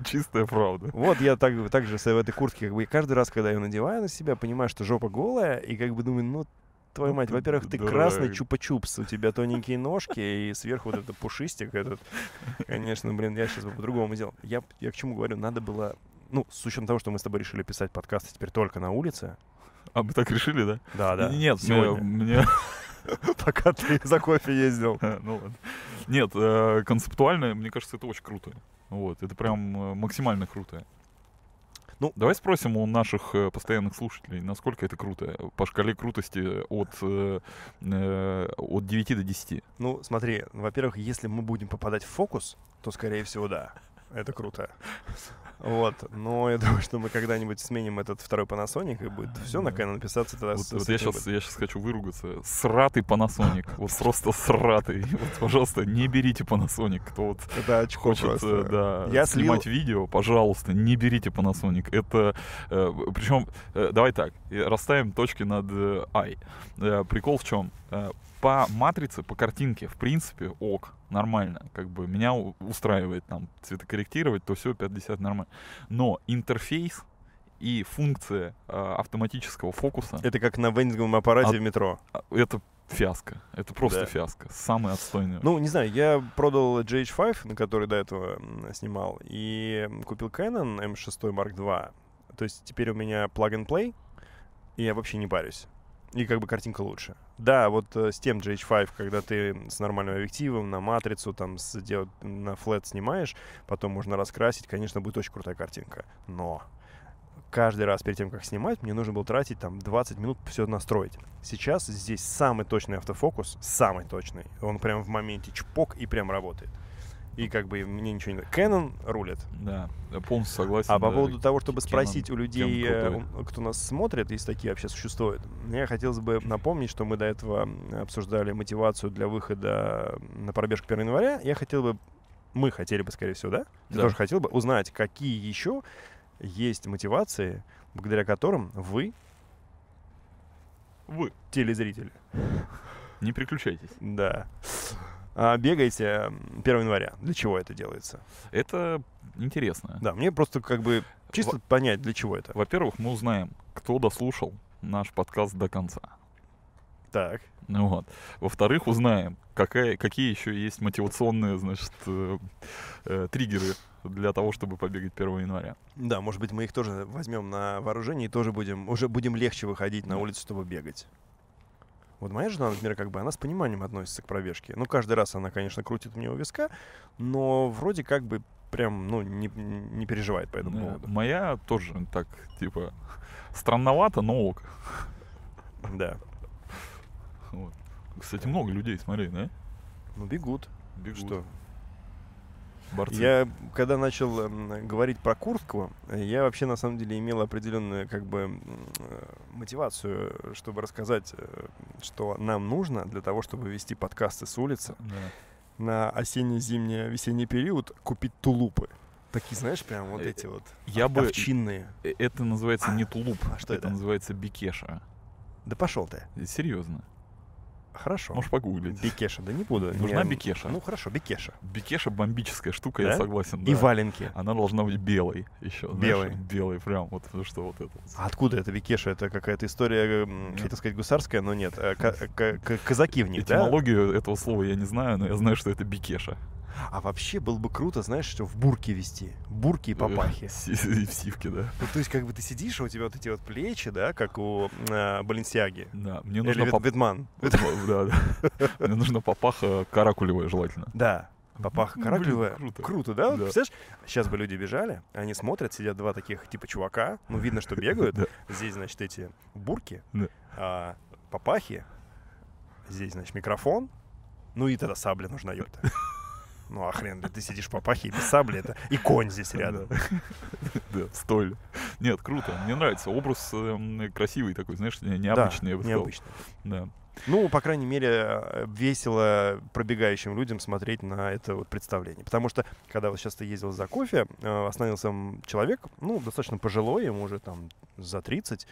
Чистая правда. Вот я так, так же в этой куртке, как бы, каждый раз, когда я ее надеваю на себя, понимаю, что жопа голая, и как бы думаю, ну, твою мать, во-первых, ты дурак. красный чупа-чупс, у тебя тоненькие ножки, и сверху вот этот пушистик этот. Конечно, блин, я сейчас бы по-другому сделал. Я, я к чему говорю, надо было, ну, с учетом того, что мы с тобой решили писать подкасты теперь только на улице. А мы так решили, да? Да, да. Нет, сегодня. мне- Пока ты за кофе ездил. ну ладно. Нет, э, концептуально, мне кажется, это очень круто. Вот, это прям э, максимально круто. Ну, Давай спросим у наших э, постоянных слушателей, насколько это круто. По шкале крутости от, э, э, от 9 до 10. Ну, смотри, во-первых, если мы будем попадать в фокус, то, скорее всего, да. Это круто. Вот. Но я думаю, что мы когда-нибудь сменим этот второй Panasonic, и будет все на Canon писаться тогда. Вот, с- вот я, сейчас, я сейчас хочу выругаться. Сратый Panasonic. Вот просто сратый. Вот, пожалуйста, не берите Panasonic. Кто вот Это очко хочет просто. э, да, Я слил- снимать видео, пожалуйста, не берите Panasonic. Это, причем, давай так, э, расставим точки над э, I. Э, прикол в чем? по матрице, по картинке, в принципе, ок, нормально. Как бы меня устраивает там цветокорректировать, то все 50 нормально. Но интерфейс и функция э, автоматического фокуса Это как на вендинговом аппарате А- в метро. а, это фиаско. Это просто Да. фиаско. Самый отстойный. Ну, не знаю, я продал GH5, на который до этого снимал, и купил Canon M6 Mark II. То есть теперь у меня plug-and-play, и я вообще не парюсь. И как бы картинка лучше. Да, вот э, с тем GH5, когда ты с нормальным объективом на матрицу, там, с, дел- на флет снимаешь, потом можно раскрасить, конечно, будет очень крутая картинка. Но каждый раз перед тем, как снимать, мне нужно было тратить там 20 минут все настроить. Сейчас здесь самый точный автофокус, самый точный. Он прям в моменте чпок и прям работает. И как бы мне ничего не... Canon рулит. Да, я полностью согласен. А по да. поводу того, чтобы Canon спросить у людей, э, кто нас смотрит, если такие вообще существуют, мне хотелось бы напомнить, что мы до этого обсуждали мотивацию для выхода на пробежку 1 января. Я хотел бы, мы хотели бы, скорее всего, да? Ты Да. тоже хотел бы узнать, какие еще есть мотивации, благодаря которым вы, Вы телезрители, не переключайтесь. да, бегаете м, 1 января. Для чего это делается? Это интересно. Да, мне просто как бы чисто понять, для чего это. Во-первых, мы узнаем, кто дослушал наш подкаст до конца. Так. Ну вот. Во-вторых, узнаем, какая, какие еще есть мотивационные, значит, э, э, триггеры для того, чтобы побегать 1 января. Да, может быть, мы их тоже возьмем на вооружение и тоже будем, уже будем легче выходить на улицу, чтобы бегать. Вот моя жена, например, как бы она с пониманием относится к пробежке. Ну, каждый раз она, конечно, крутит мне у виска, но вроде как бы прям, ну, не, не переживает по этому Э, поводу. Моя тоже так, типа, странновато, но ок. Да. Вот. Кстати, много людей, смотри, да? Ну, бегут. Бегут. Что? Борцы. Я, когда начал эм, говорить про куртку, э, я вообще, на самом деле, имел определенную, как бы, э, мотивацию, чтобы рассказать, э, что нам нужно для того, чтобы вести подкасты с улицы. Да. на осенне-зимний весенний период купить тулупы. Такие, знаешь, прям вот Э, эти вот Я бы... овчинные. Это называется не тулуп, А что это это? называется бикеша. Да пошел ты. Серьезно. Хорошо. Можешь погуглить. Бикеша, да не буду. Нужна Не- бикеша? Ну хорошо, бикеша. Бикеша бомбическая штука, Да? я согласен. И да. валенки. Она должна быть белой еще. знаешь, Белой. белой, прям вот ну что вот это. А откуда это бикеша? Это какая-то история, Нет. хотел сказать, гусарская, но нет. ка- ка- ка- Казаки в них, да? Этимологию этого слова я не знаю, но я знаю, что это бикеша. А вообще было бы круто, знаешь, что в бурке вести. Бурки и папахи. И в сивке, да. Ну, то есть, как бы ты сидишь, а у тебя вот эти вот плечи, да, как у э, Баленсиаги. Да, мне Или Вет- пап- Ветман. Да, да. Мне нужна папаха каракулевая желательно. Да. Папаха каракулевая. круто. Круто, да? Представляешь, сейчас бы люди бежали, они смотрят, сидят два таких типа чувака, ну, видно, что бегают. Да. Здесь, значит, эти бурки, Да. а, папахи, здесь, значит, микрофон, ну и тогда сабля нужна, ёпта. Ну, а хрен, ли, ты сидишь в папахе и без сабли, это и конь здесь рядом. Да, столь. Нет, круто. Мне нравится. Образ эм, красивый такой, знаешь, не- необычный, я бы сказал. Да. Ну, по крайней мере, э, весело пробегающим людям смотреть на это вот представление. Потому что, когда вот сейчас ты ездил за кофе, э, остановился человек, ну, достаточно пожилой, ему уже там за 30.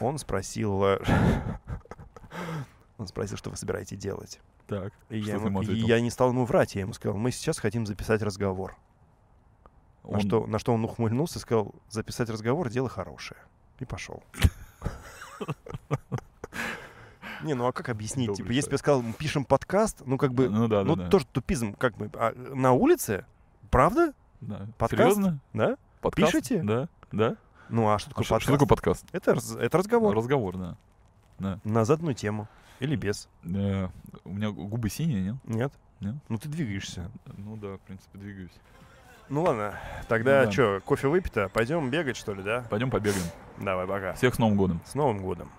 Он спросил... э, Он спросил, что вы собираетесь делать. Так. И Что я, ты ему- ответил? я не стал ему врать, я ему сказал, мы сейчас хотим записать разговор. На, Он- что, на что он ухмыльнулся и сказал, записать разговор — дело хорошее. И пошел. Не, ну а как объяснить? Типа, если бы я сказал, пишем подкаст, ну как бы, Ну да, ну да. тоже тупизм, как бы, а на улице? Правда? Да. подкаст? Серьезно? Да? Подкаст? Пишете? Да. Да? Ну а что А такое подкаст? что такое подкаст? Это разговор Разговор, да. Да. на заданную тему. Или без. Э, у меня губы синие, нет? Нет? Нет? Ну ты двигаешься. Ну да, в принципе, двигаюсь. Ну ладно, тогда Ну да. что, кофе выпито? Пойдем бегать, что ли, да? Пойдем побегаем. Давай, пока. Всех с Новым годом. С Новым годом.